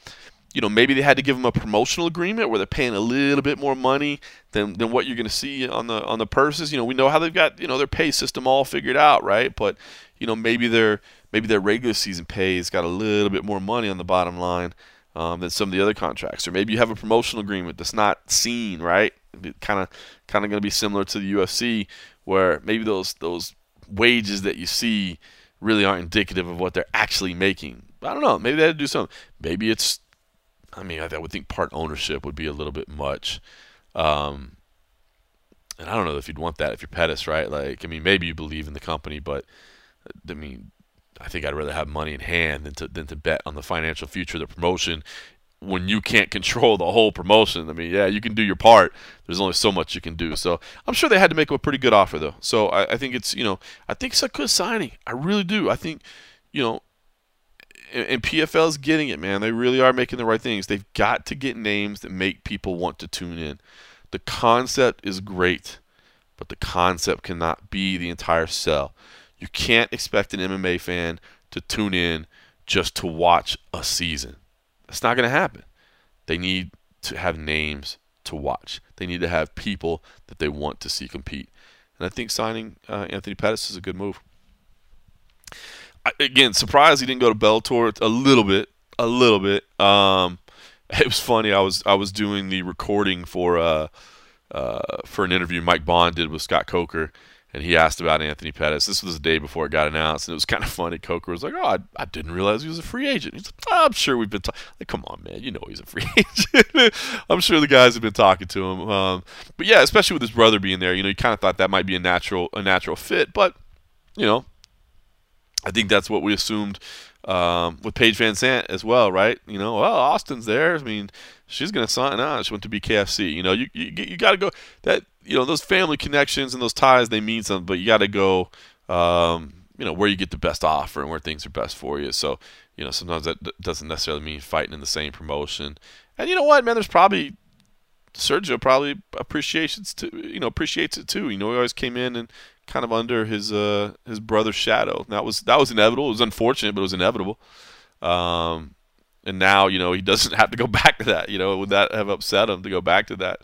You know, maybe they had to give him a promotional agreement where they're paying a little bit more money than, than what you're going to see on the on the purses. You know, we know how they've got you know their pay system all figured out, right? But you know, maybe their maybe their regular season pay has got a little bit more money on the bottom line um, than some of the other contracts, or maybe you have a promotional agreement that's not seen, right? Kind of kind of going to be similar to the UFC, where maybe those those wages that you see really aren't indicative of what they're actually making. I don't know. Maybe they had to do something. Maybe it's I mean, I, would think part ownership would be a little bit much. Um, and I don't know if you'd want that if you're Pettis, right? Like, I mean, maybe you believe in the company, but I mean, I think I'd rather have money in hand than to than to bet on the financial future of the promotion when you can't control the whole promotion. I mean, yeah, you can do your part. There's only so much you can do. So I'm sure they had to make a pretty good offer, though. So I, I think it's you know I think it's a good signing. I really do. I think you know and PFL's getting it, man. They really are making the right things. They've got to get names that make people want to tune in. The concept is great, but the concept cannot be the entire sell. You can't expect an MMA fan to tune in just to watch a season. That's not going to happen. They need to have names to watch. They need to have people that they want to see compete. And I think signing uh, Anthony Pettis is a good move again, surprised he didn't go to Bellator a little bit, a little bit. Um, it was funny. I was I was doing the recording for uh, uh, for an interview Mike Bond did with Scott Coker, and he asked about Anthony Pettis. This was the day before it got announced, and it was kind of funny. Coker was like, "Oh, I, I didn't realize he was a free agent." He's like, oh, "I'm sure we've been talking." Like, come on, man, you know he's a free agent. I'm sure the guys have been talking to him. Um, but yeah, especially with his brother being there, you know, you kind of thought that might be a natural a natural fit, but you know, I think that's what we assumed um, with Paige VanZant as well, right? You know, well, Austin's there. I mean, she's going to sign on. She went to BKFC. You know, you you, you got to go that you know those family connections and those ties they mean something, but you got to go. Um, you know where you get the best offer and where things are best for you. So you know sometimes that doesn't necessarily mean fighting in the same promotion. And you know what, man? There's probably Sergio probably appreciates too. You know appreciates it too. You know he always came in and kind of under his uh, his brother's shadow. That was that was inevitable. It was unfortunate, but it was inevitable. Um, and now you know he doesn't have to go back to that. You know, would that have upset him to go back to that?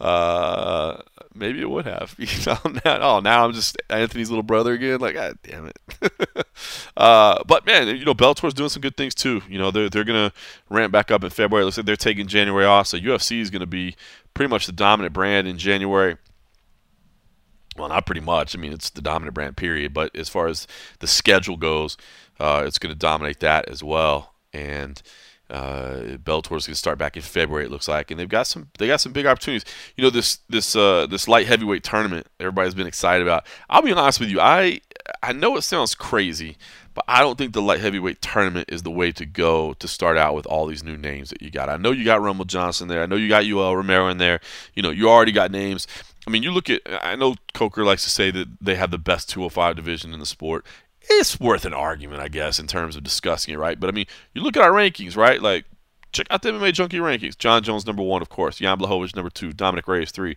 Uh, maybe it would have. You know, now, oh, now I'm just Anthony's little brother again. Like, God damn it. uh, but man, you know, Bellator's doing some good things too. You know, they're they're gonna ramp back up in February. It looks like they're taking January off, so UFC is gonna be pretty much the dominant brand in January well, not pretty much. I mean, it's the dominant brand, period. But as far as the schedule goes, uh, it's going to dominate that as well. And uh, Bellator's going to start back in February. It looks like, and they've got some they got some big opportunities. You know, this this uh, this light heavyweight tournament everybody's been excited about. I'll be honest with you, I I know it sounds crazy, but I don't think the light heavyweight tournament is the way to go to start out with all these new names that you got. I know you got Rumble Johnson there. I know you got Yoel Romero in there. You know, you already got names. I mean, you look at, I know Coker likes to say that they have the best 205 division in the sport. It's worth an argument, I guess, in terms of discussing it, right? But I mean, you look at our rankings, right? Like, check out the MMA Junkie rankings. Jon Jones, number one, of course. Jan Blachowicz, number two. Dominick Reyes, three.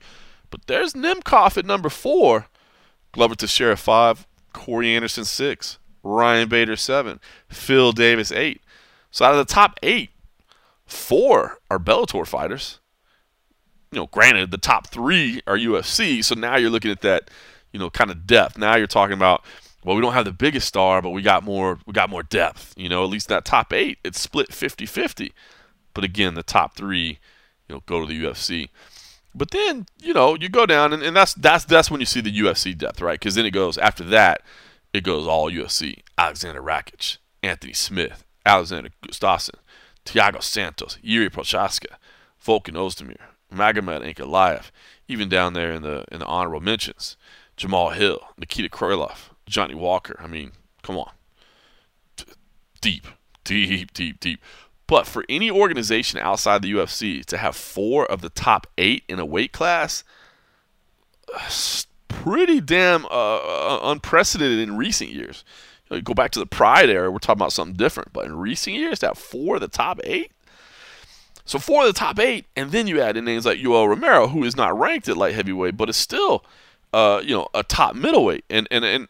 But there's Nemkov at number four. Glover Teixeira, five. Corey Anderson, six. Ryan Bader, seven. Phil Davis, eight. So out of the top eight, four are Bellator fighters you know, granted the top three are UFC, so now you're looking at that, you know, kind of depth. Now you're talking about, well, we don't have the biggest star, but we got more, we got more depth. You know, at least that top eight, it's split 50-50. But again, the top three, you know, go to the UFC. But then, you know, you go down, and, and that's that's that's when you see the UFC depth, right? Because then it goes after that, it goes all UFC. Alexander Rakic, Anthony Smith, Alexander Gustafsson, Thiago Santos, Yuri Prochazka, Volkan Ozdemir, Magomed Ankalaev, even down there in the in the honorable mentions, Jamal Hill, Nikita Krylov, Johnny Walker. I mean, come on, deep, deep, deep, deep. But for any organization outside the UFC to have four of the top eight in a weight class, pretty damn uh, uh, unprecedented in recent years. You, know, you go back to the Pride era, we're talking about something different. But in recent years, that four of the top eight. So four of the top eight, and then you add in names like Yoel Romero, who is not ranked at light heavyweight, but is still, uh, you know, a top middleweight. And and and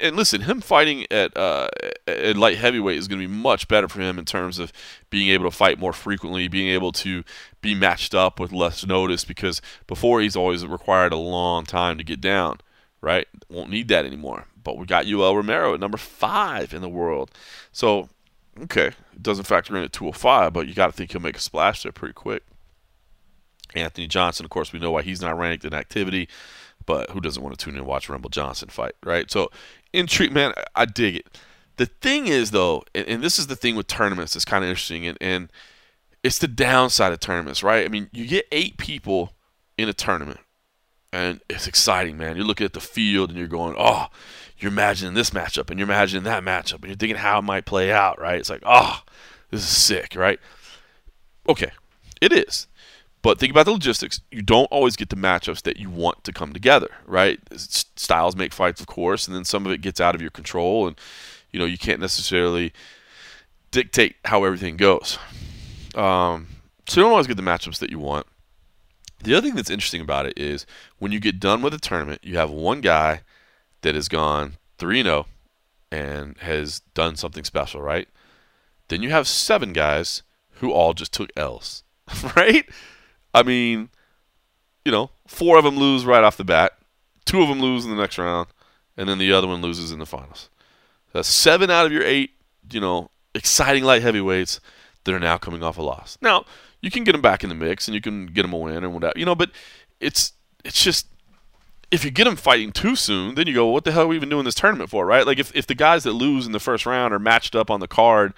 and listen, him fighting at uh, at light heavyweight is going to be much better for him in terms of being able to fight more frequently, being able to be matched up with less notice. Because before he's always required a long time to get down, right? Won't need that anymore. But we got Yoel Romero at number five in the world, so okay, it doesn't factor in at 205, but you got to think he'll make a splash there pretty quick. Anthony Johnson, of course, we know why he's not ranked in activity. But who doesn't want to tune in and watch Rumble Johnson fight, right? So, intrigue, man, I dig it. The thing is, though, and, and this is the thing with tournaments that's kind of interesting, and, and it's the downside of tournaments, right? I mean, you get eight people in a tournament, and it's exciting, man. You're looking at the field and you're going, oh, you're imagining this matchup and you're imagining that matchup and you're thinking how it might play out, right? It's like, oh, this is sick, right? Okay, it is. But think about the logistics. You don't always get the matchups that you want to come together, right? Styles make fights, of course, and then some of it gets out of your control, and you know you can't necessarily dictate how everything goes. Um, so you don't always get the matchups that you want. The other thing that's interesting about it is when you get done with a tournament, you have one guy that has gone 3 0 and has done something special, right? Then you have seven guys who all just took L's, right? I mean, you know, four of them lose right off the bat, two of them lose in the next round, and then the other one loses in the finals. That's seven out of your eight, you know, exciting light heavyweights that are now coming off a loss. Now, you can get them back in the mix and you can get them a win and whatever, you know, but it's it's just if you get them fighting too soon, then you go, what the hell are we even doing this tournament for, right? Like if, if the guys that lose in the first round are matched up on the card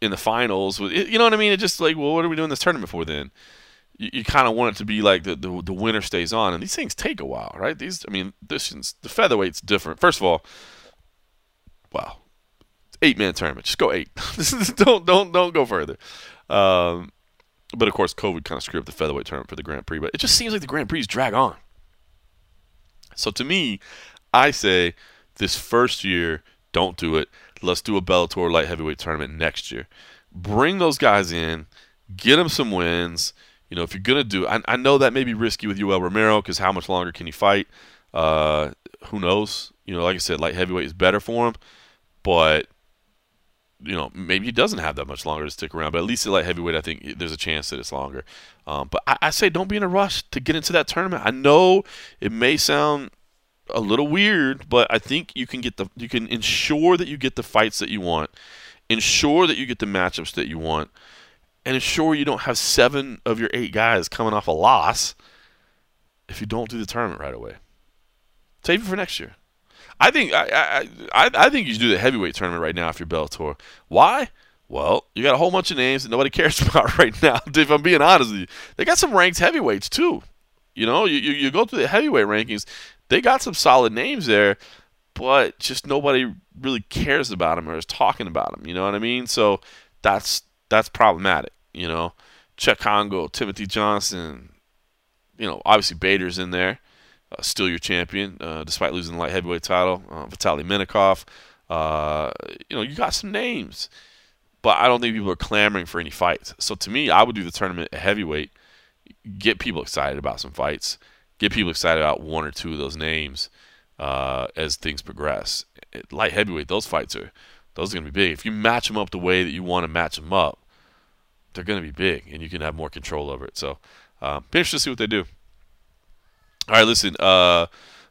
in the finals, you know what I mean? It's just like, well, what are we doing this tournament for then? you, you kind of want it to be like the, the, the winner stays on, and these things take a while, right? These, I mean, this is, the featherweight's different. First of all, wow, eight man tournament, just go eight. don't don't don't go further. Um, but of course, COVID kind of screwed up the featherweight tournament for the Grand Prix. But it just seems like the Grand Prix drag on. So to me, I say this first year, don't do it. Let's do a Bellator light heavyweight tournament next year. Bring those guys in, get them some wins you know, if you're gonna do, I, I know that may be risky with Yoel Romero because how much longer can he fight? Uh, who knows? You know, like I said, light heavyweight is better for him, but you know, maybe he doesn't have that much longer to stick around. But at least at light heavyweight, I think there's a chance that it's longer. Um, but I, I say don't be in a rush to get into that tournament. I know it may sound a little weird, but I think you can get the you can ensure that you get the fights that you want, ensure that you get the matchups that you want, and ensure you don't have seven of your eight guys coming off a loss if you don't do the tournament right away. Save it for next year. I think I, I, I think you should do the heavyweight tournament right now you're Bellator. Why? Well, you got a whole bunch of names that nobody cares about right now. If I'm being honest with you, they got some ranked heavyweights too. You know, you, you, you go through the heavyweight rankings, they got some solid names there, but just nobody really cares about them or is talking about them. You know what I mean? So that's that's problematic. You know, Cheick Kongo, Timothy Johnson, you know, obviously Bader's in there, still your champion uh, despite losing the light heavyweight title. Uh, Vitaly Minakov, uh, you know, you got some names, but I don't think people are clamoring for any fights. So to me, I would do the tournament at heavyweight, get people excited about some fights, get people excited about one or two of those names uh, as things progress. light heavyweight, those fights are those are going to be big. If you match them up the way that you want to match them up, they're going to be big, and you can have more control over it. So, um, be interested to see what they do. All right, listen. Uh,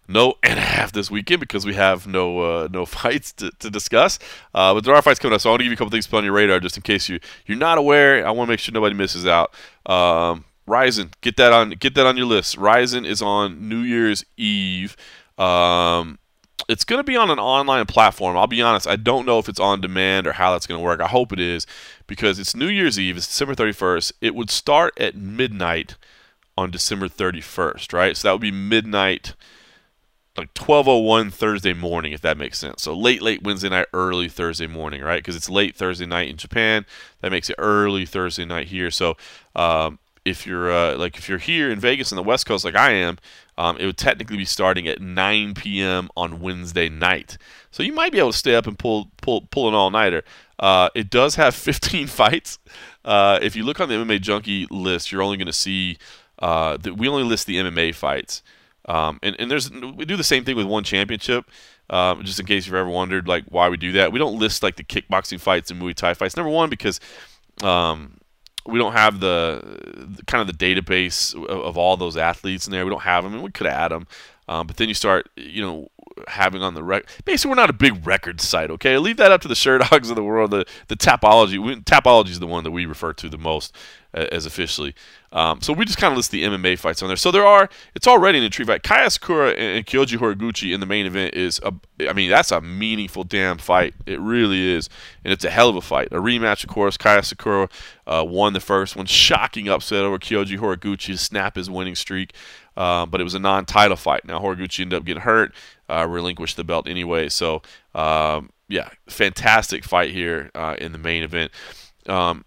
no and a half this weekend because we have no uh, no fights to, to discuss. Uh, but there are fights coming up, so I want to give you a couple things to put on your radar just in case you you're not aware. I want to make sure nobody misses out. Um, Rizin, get that on get that on your list. Rizin is on New Year's Eve. Um, it's going to be on an online platform. I'll be honest, I don't know if it's on demand or how that's going to work. I hope it is because it's New Year's Eve, it's December 31st. It would start at midnight on December 31st, right? So that would be midnight like 12:01 Thursday morning if that makes sense. So late late Wednesday night, early Thursday morning, right? Because it's late Thursday night in Japan. That makes it early Thursday night here. So um, if you're uh, like if you're here in Vegas on the West Coast like I am, um, it would technically be starting at 9 p.m. on Wednesday night. So you might be able to stay up and pull pull pull an all nighter. Uh, it does have 15 fights. Uh, if you look on the MMA Junkie list, you're only going to see uh, we only list the MMA fights. Um, and, and there's we do the same thing with one championship. Um, just in case you've ever wondered like why we do that, we don't list like the kickboxing fights and Muay Thai fights. Number one, because um, we don't have the, the, kind of the database of, of, all those athletes in there. We don't have them, and we could add them. Um, but then you start, you know, having on the record. Basically, we're not a big record site. Okay, leave that up to the Sherdogs of the world. The the Tapology. Tapology is the one that we refer to the most uh, as officially. Um, so we just kind of list the MMA fights on there. So there are. It's already an intrigue fight. Kai Asakura and Kyoji Horiguchi in the main event is a. I mean, that's a meaningful damn fight. It really is, and it's a hell of a fight. A rematch, of course. Kai Asakura uh, won the first one, shocking upset over Kyoji Horiguchi to snap his winning streak. Uh, but it was a non-title fight. Now Horiguchi ended up getting hurt, uh, relinquished the belt anyway. So um, yeah, fantastic fight here uh, in the main event. Um,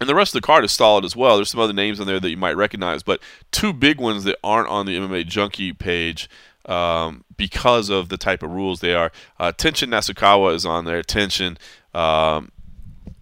and the rest of the card is solid as well. There's some other names on there that you might recognize, but two big ones that aren't on the MMA Junkie page um, because of the type of rules they are. Uh, Tenshin Nasukawa is on there. Tenshin, um,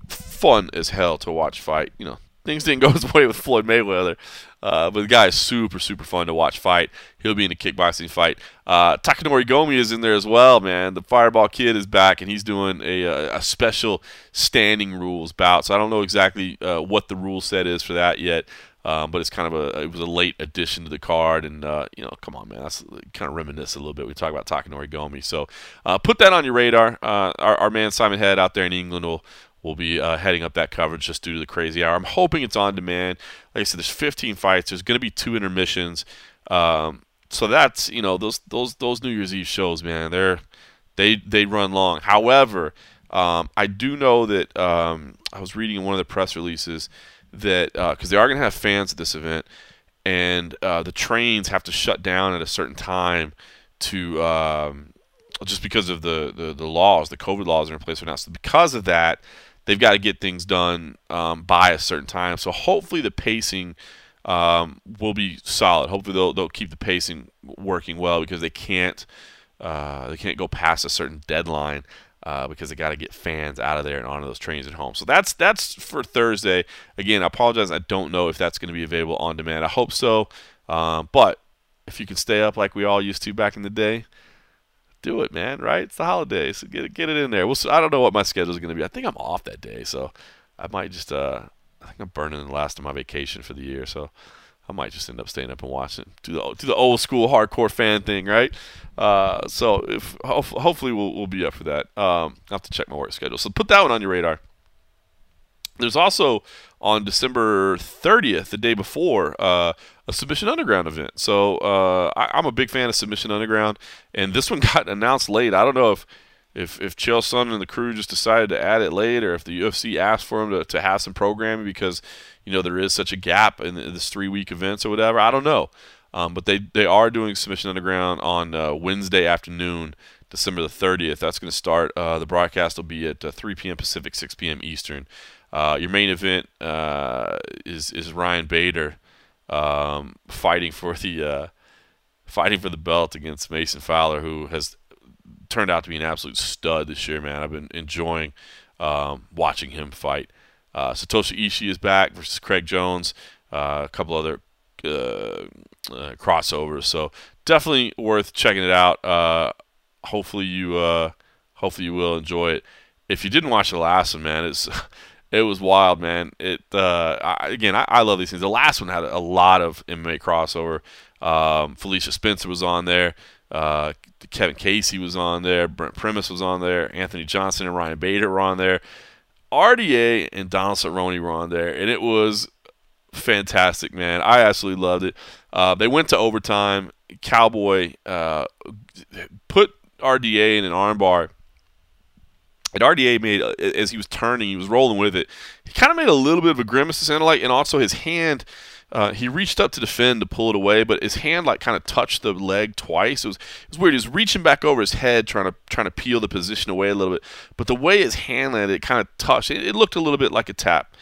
fun as hell to watch fight. You know, things didn't go his way with Floyd Mayweather. Uh, but the guy is super, super fun to watch fight. He'll be in a kickboxing fight. Uh, Takanori Gomi is in there as well, man. The Fireball Kid is back, and he's doing a, a, special standing rules bout. So I don't know exactly uh, what the rule set is for that yet. Um, but it's kind of a it was a late addition to the card, and uh, you know, come on, man, that's kind of reminisce a little bit. We talk about Takanori Gomi, so uh, put that on your radar. Uh, our, our man Simon Head out there in England will will be uh, heading up that coverage just due to the crazy hour. I'm hoping it's on demand. Like I said, there's 15 fights. There's going to be two intermissions. Um, so that's you know those those those New Year's Eve shows, man. They're they they run long. However, um, I do know that um, I was reading in one of the press releases that because uh, they are going to have fans at this event, and uh, the trains have to shut down at a certain time to um, just because of the, the, the laws, the COVID laws are in place right now. So because of that, they've got to get things done um, by a certain time. So hopefully the pacing um, will be solid. Hopefully they'll they'll keep the pacing working well because they can't uh, they can't go past a certain deadline. Uh, because they got to get fans out of there and onto those trains at home. So that's that's for Thursday. Again, I apologize. I don't know if that's going to be available on demand. I hope so. Um, but if you can stay up like we all used to back in the day, do it, man. Right? It's the holidays, so get get it in there. We'll, I don't know what my schedule is going to be. I think I'm off that day, so I might just. Uh, I think I'm burning the last of my vacation for the year, so I might just end up staying up and watching. Do the do the old school hardcore fan thing, right? Uh, so if hopefully we'll we'll be up for that. Um, I have to check my work schedule. So put that one on your radar. There's also on December 30th, the day before, uh, a Submission Underground event. So uh, I, am a big fan of Submission Underground, and this one got announced late. I don't know if if if Chael Sonnen and the crew just decided to add it late, or if the UFC asked for them to, to have some programming because you know there is such a gap in this three week events or whatever. I don't know, um, but they they are doing Submission Underground on uh, Wednesday afternoon. December the 30th. That's going to start. Uh, the broadcast will be at uh, 3 p.m. Pacific, 6 p.m. Eastern. Uh, your main event uh, is is Ryan Bader um, fighting for the uh, fighting for the belt against Mason Fowler, who has turned out to be an absolute stud this year. Man, I've been enjoying um, watching him fight. Uh, Satoshi Ishii is back versus Craig Jones. Uh, a couple other crossovers, so definitely worth checking it out. hopefully you hopefully you will enjoy it. If you didn't watch the last one, man, it's it was wild, man. It uh, I, again, I, I, love these things. The last one had a lot of MMA crossover. Um, Felicia Spencer was on there. Uh, Kevin Casey was on there. Brent Primus was on there. Anthony Johnson and Ryan Bader were on there. RDA and Donald Cerrone were on there, and it was fantastic, man. I absolutely loved it. Uh, they went to overtime. Cowboy uh, put RDA in an armbar and RDA made uh, as he was turning, he was rolling with it. He kind of made a little bit of a grimace to like, and also his hand. Uh, he reached up to defend to pull it away, but his hand like kind of touched the leg twice. It was, it was weird. He was reaching back over his head, trying to trying to peel the position away a little bit. But the way his hand landed, it kind of touched. It, it looked a little bit like a tap.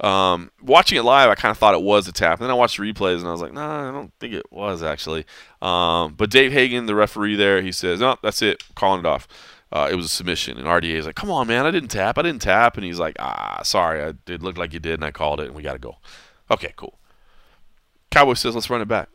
Um, watching it live, I kind of thought it was a tap. And then I watched the replays and I was like, nah, I don't think it was actually. Um, but Dave Hagan, the referee there, he says, no, that's it, calling it off. Uh, it was a submission. And RDA is like, come on, man, I didn't tap. I didn't tap. And he's like, ah, sorry, it looked like you did, and I called it, and we got to go. Okay, cool. Cowboy says, let's run it back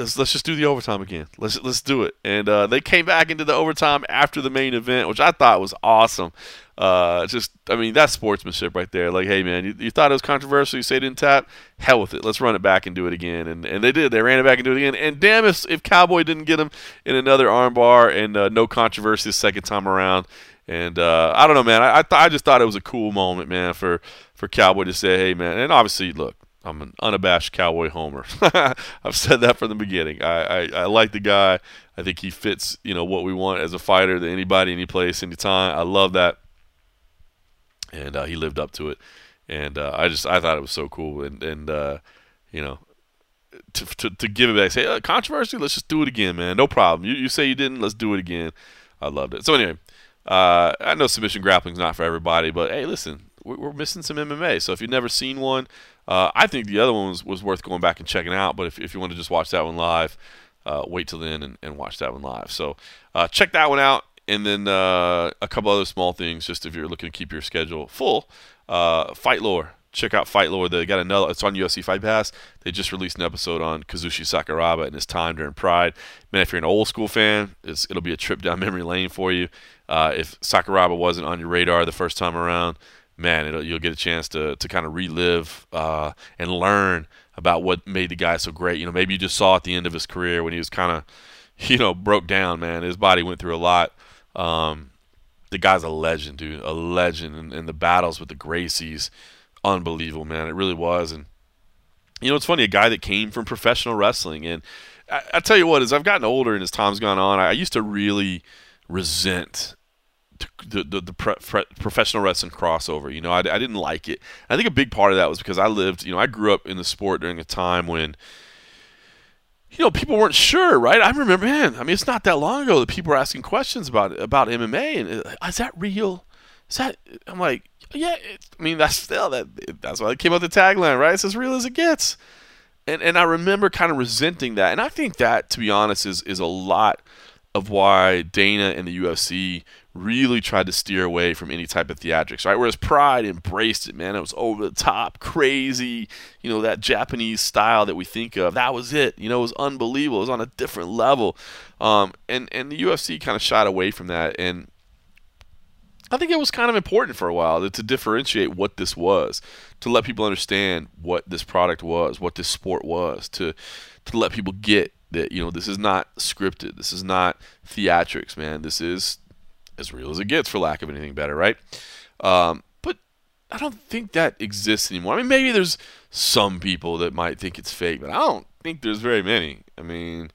let's let's just do the overtime again. Let's let's do it. And uh, they came back into the overtime after the main event, which I thought was awesome. Uh, just I mean that's sportsmanship right there. Like, hey man, you, you thought it was controversial, you say didn't tap, hell with it. Let's run it back and do it again. And and they did. They ran it back and do it again. And damn if if Cowboy didn't get him in another armbar and uh, no controversy the second time around. And uh, I don't know, man. I I, th- I just thought it was a cool moment, man, for for Cowboy to say, hey man. And obviously, look, I'm an unabashed cowboy homer. I've said that from the beginning. I, I, I, like the guy. I think he fits, you know, what we want as a fighter to anybody, any place, anytime. I love that, and uh, he lived up to it. And uh, I just I thought it was so cool, and and uh, you know, to, to, to give it back, say uh, controversy. Let's just do it again, man. No problem. You you say you didn't. Let's do it again. I loved it. So anyway, uh, I know submission grappling's not for everybody, but hey, listen, we're missing some MMA. So if you've never seen one, uh, I think the other one was, was worth going back and checking out. But if, if you want to just watch that one live, uh, wait till then and, and, watch that one live. So uh, check that one out. And then uh, a couple other small things, just if you're looking to keep your schedule full. Uh, Fight Lore. Check out Fight Lore. They got another. It's on UFC Fight Pass. They just released an episode on Kazushi Sakuraba and his time during Pride. Man, if you're an old school fan, it'll be a trip down memory lane for you. Uh, if Sakuraba wasn't on your radar the first time around, man, you'll get a chance to, to kind of relive uh, and learn about what made the guy so great. You know, maybe you just saw at the end of his career when he was kind of, you know, broke down, man. His body went through a lot. Um, the guy's a legend, dude, a legend. And, and the battles with the Gracies, unbelievable, man. It really was. And, you know, it's funny, a guy that came from professional wrestling. And I, I tell you what, as I've gotten older and as time's gone on, I, I used to really resent the the, the pre- professional wrestling crossover. You know, I, I didn't like it. I think a big part of that was because I lived. You know, I grew up in the sport during a time when. You know, people weren't sure, right? I remember, man. I mean, it's not that long ago that people were asking questions about about MMA, and uh, is that real? Is that? I'm like, yeah. I mean, that's still that. That's why it came out the tagline, right? It's as real as it gets. And and I remember kind of resenting that, and I think that, to be honest, is is a lot of why Dana and the UFC really tried to steer away from any type of theatrics, right? Whereas Pride embraced it, man. It was over the top, crazy, you know, that Japanese style that we think of. That was it. You know, it was unbelievable. It was on a different level. Um, and, and the UFC kind of shied away from that. And I think it was kind of important for a while to, to differentiate what this was, to let people understand what this product was, what this sport was, to to let people get that you know this is not scripted, this is not theatrics, man. This is as real as it gets, for lack of anything better, right? Um, but I don't think that exists anymore. I mean, maybe there's some people that might think it's fake, but I don't think there's very many. I mean,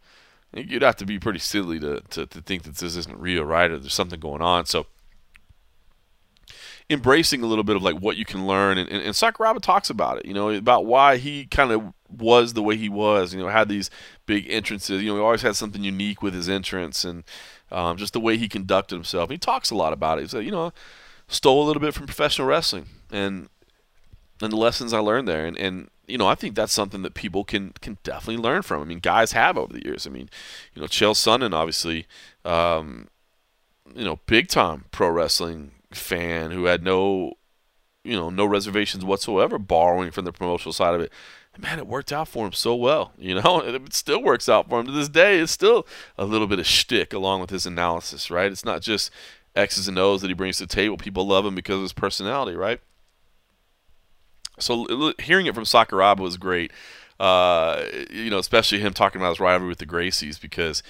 you'd have to be pretty silly to, to, to think that this isn't real, right? Or there's something going on. So embracing a little bit of like what you can learn and, and, and Sakuraba talks about it, you know, about why he kind of was the way he was, you know, had these big entrances, you know, he always had something unique with his entrance and um, just the way he conducted himself. He talks a lot about it. He said, you know, stole a little bit from professional wrestling and and the lessons I learned there. And, and you know, I think that's something that people can can definitely learn from. I mean, guys have over the years. I mean, you know, Chael Sonnen, obviously, um, you know, big time pro wrestling fan who had no, you know, no reservations whatsoever, borrowing from the promotional side of it man, it worked out for him so well. You know, it still works out for him to this day. It's still a little bit of shtick along with his analysis, right? It's not just X's and O's that he brings to the table. People love him because of his personality, right? So hearing it from Sakuraba was great. Uh, you know, especially him talking about his rivalry with the Gracies because,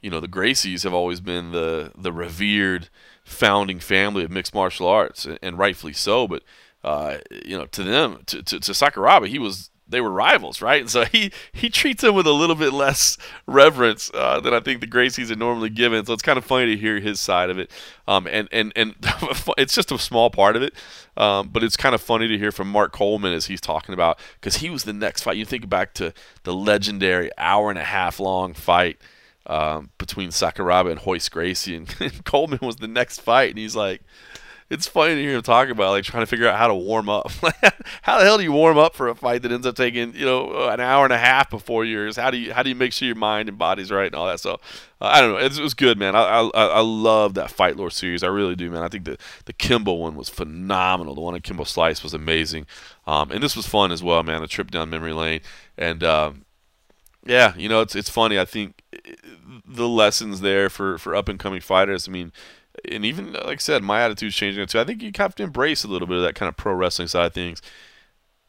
you know, the Gracies have always been the the revered founding family of mixed martial arts, and, rightfully so. But uh, you know, to them, to, to, to Sakuraba, he was they were rivals, right? And so he he treats them with a little bit less reverence uh, than I think the Gracies are normally given. So it's kind of funny to hear his side of it, um, and and and it's just a small part of it, um, but it's kind of funny to hear from Mark Coleman as he's talking about because he was the next fight. You think back to the legendary hour and a half long fight. Um, between Sakuraba and Royce Gracie, and Coleman was the next fight, and he's like, it's funny to hear him talk about like trying to figure out how to warm up. how the hell do you warm up for a fight that ends up taking you know an hour and a half before yours? How do you how do you make sure your mind and body's right and all that? So uh, I don't know. It, it, was good, man. I, I I love that Fight Lore series. I really do, man. I think the the Kimbo one was phenomenal. The one at Kimbo Slice was amazing, um, and this was fun as well, man. A trip down memory lane and. Um, yeah, you know it's it's funny. I think the lessons there for for up and coming fighters. I mean, and even like I said, my attitude's changing too. I think you have to embrace a little bit of that kind of pro wrestling side of things.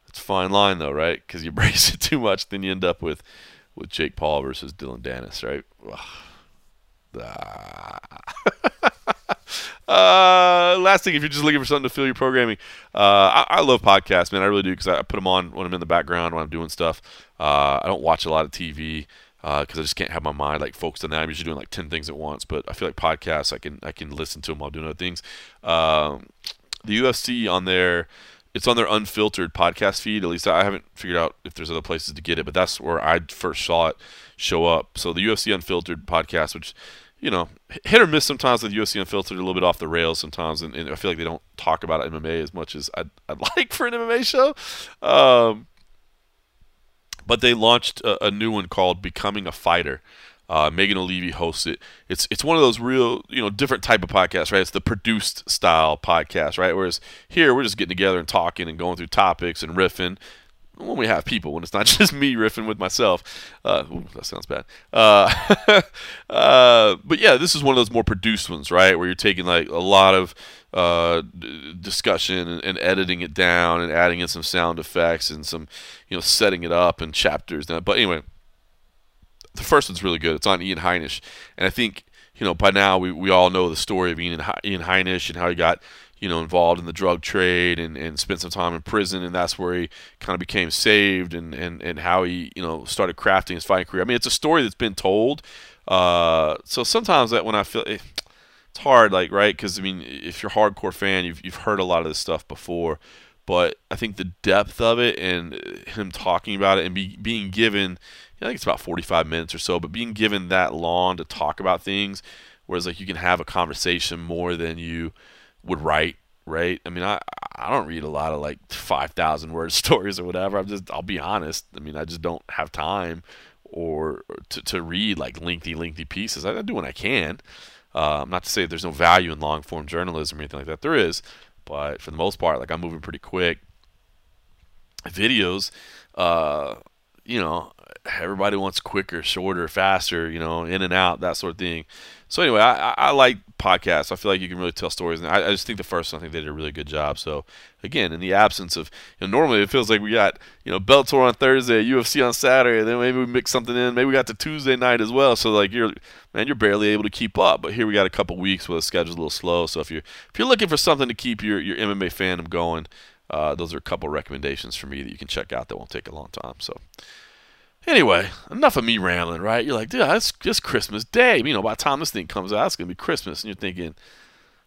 It's a fine line though, right? Because you embrace it too much, then you end up with with Jake Paul versus Dillon Danis, right? Ah. uh, last thing, if you're just looking for something to fill your programming, uh, I, I, love podcasts, man. I really do because I put them on when I'm in the background when I'm doing stuff. Uh, I don't watch a lot of TV because uh, I just can't have my mind like focused on that. I'm usually doing like ten things at once, but I feel like podcasts I can I can listen to them while doing other things. Um, the UFC on there, it's on their unfiltered podcast feed. At least I haven't figured out if there's other places to get it, but that's where I first saw it show up. So the UFC Unfiltered podcast, which you know, hit or miss sometimes with UFC Unfiltered, a little bit off the rails sometimes, and, and I feel like they don't talk about MMA as much as I'd, I'd like for an MMA show. Um, but they launched a, a new one called Becoming a Fighter. Uh, Megan Olivi hosts it. It's it's one of those real you know different type of podcasts, right? It's the produced style podcast, right? Whereas here we're just getting together and talking and going through topics and riffing. When we have people, when it's not just me riffing with myself, uh, ooh, that sounds bad. Uh, uh, but yeah, this is one of those more produced ones, right? Where you're taking like a lot of uh, discussion and, and, editing it down and adding in some sound effects and some, you know, setting it up and chapters. But anyway, the first one's really good. It's on Ian Heinisch, and I think you know by now we, we all know the story of Ian Ian Heinisch and how he got you know involved in the drug trade and, and spent some time in prison, and that's where he kind of became saved and, and, and how he you know started crafting his fighting career. I mean, it's a story that's been told. Uh, so sometimes that when I feel. Eh, it's hard, like right, because I mean, if you're a hardcore fan, you've you've heard a lot of this stuff before, but I think the depth of it and him talking about it and be, being given, I think it's about 45 minutes or so, but being given that long to talk about things, whereas like you can have a conversation more than you would write, right? I mean, I I don't read a lot of like 5,000 word stories or whatever. I'm just I'll be honest. I mean, I just don't have time or, to to read like lengthy lengthy pieces. I, I do when I can. Um, not to say there's no value in long form journalism or anything like that. There is, but for the most part, like I'm moving pretty quick. Videos, uh, you know, everybody wants quicker, shorter, faster, you know, in and out, that sort of thing. So anyway, I, I like podcasts. I feel like you can really tell stories, and I, I, just think the first one, I think they did a really good job. So again, in the absence of, you know, normally it feels like we got, you know, Bellator on Thursday, UFC on Saturday, then maybe we mix something in. Maybe we got the Tuesday night as well. So like you're, man, you're barely able to keep up. But here we got a couple weeks where the schedule's a little slow. So if you're if you're looking for something to keep your your MMA fandom going, uh, those are a couple recommendations for me that you can check out that won't take a long time. So. Anyway, enough of me rambling, right? You're like, dude, it's, it's Christmas Day. You know, by the time this thing comes out, it's going to be Christmas. And you're thinking,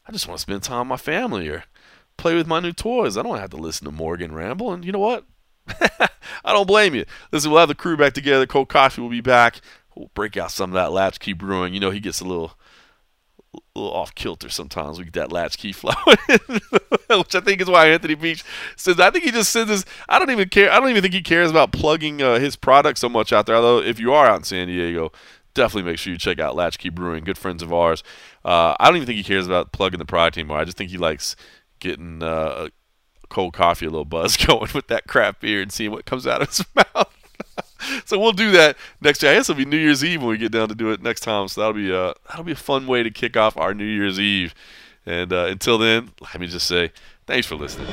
I just want to spend time with my family or play with my new toys. I don't have to listen to Morgan ramble. And you know what? I don't blame you. Listen, we'll have the crew back together. Cold Coffee will be back. We'll break out some of that latchkey brewing. You know, he gets a little little off kilter sometimes. We get that latchkey flow, which I think is why Anthony Beach says. I think he just says this. I don't even care. I don't even think he cares about plugging uh, his product so much out there. Although, if you are out in San Diego, definitely make sure you check out Latchkey Brewing. Good friends of ours. Uh, I don't even think he cares about plugging the product anymore. I just think he likes getting uh, cold coffee, a little buzz going with that crap beer, and seeing what comes out of his mouth so we'll do that next year. I guess it'll be New Year's Eve when we get down to do it next time. So that'll be uh, that'll be a fun way to kick off our New Year's Eve. And uh, until then, let me just say thanks for listening.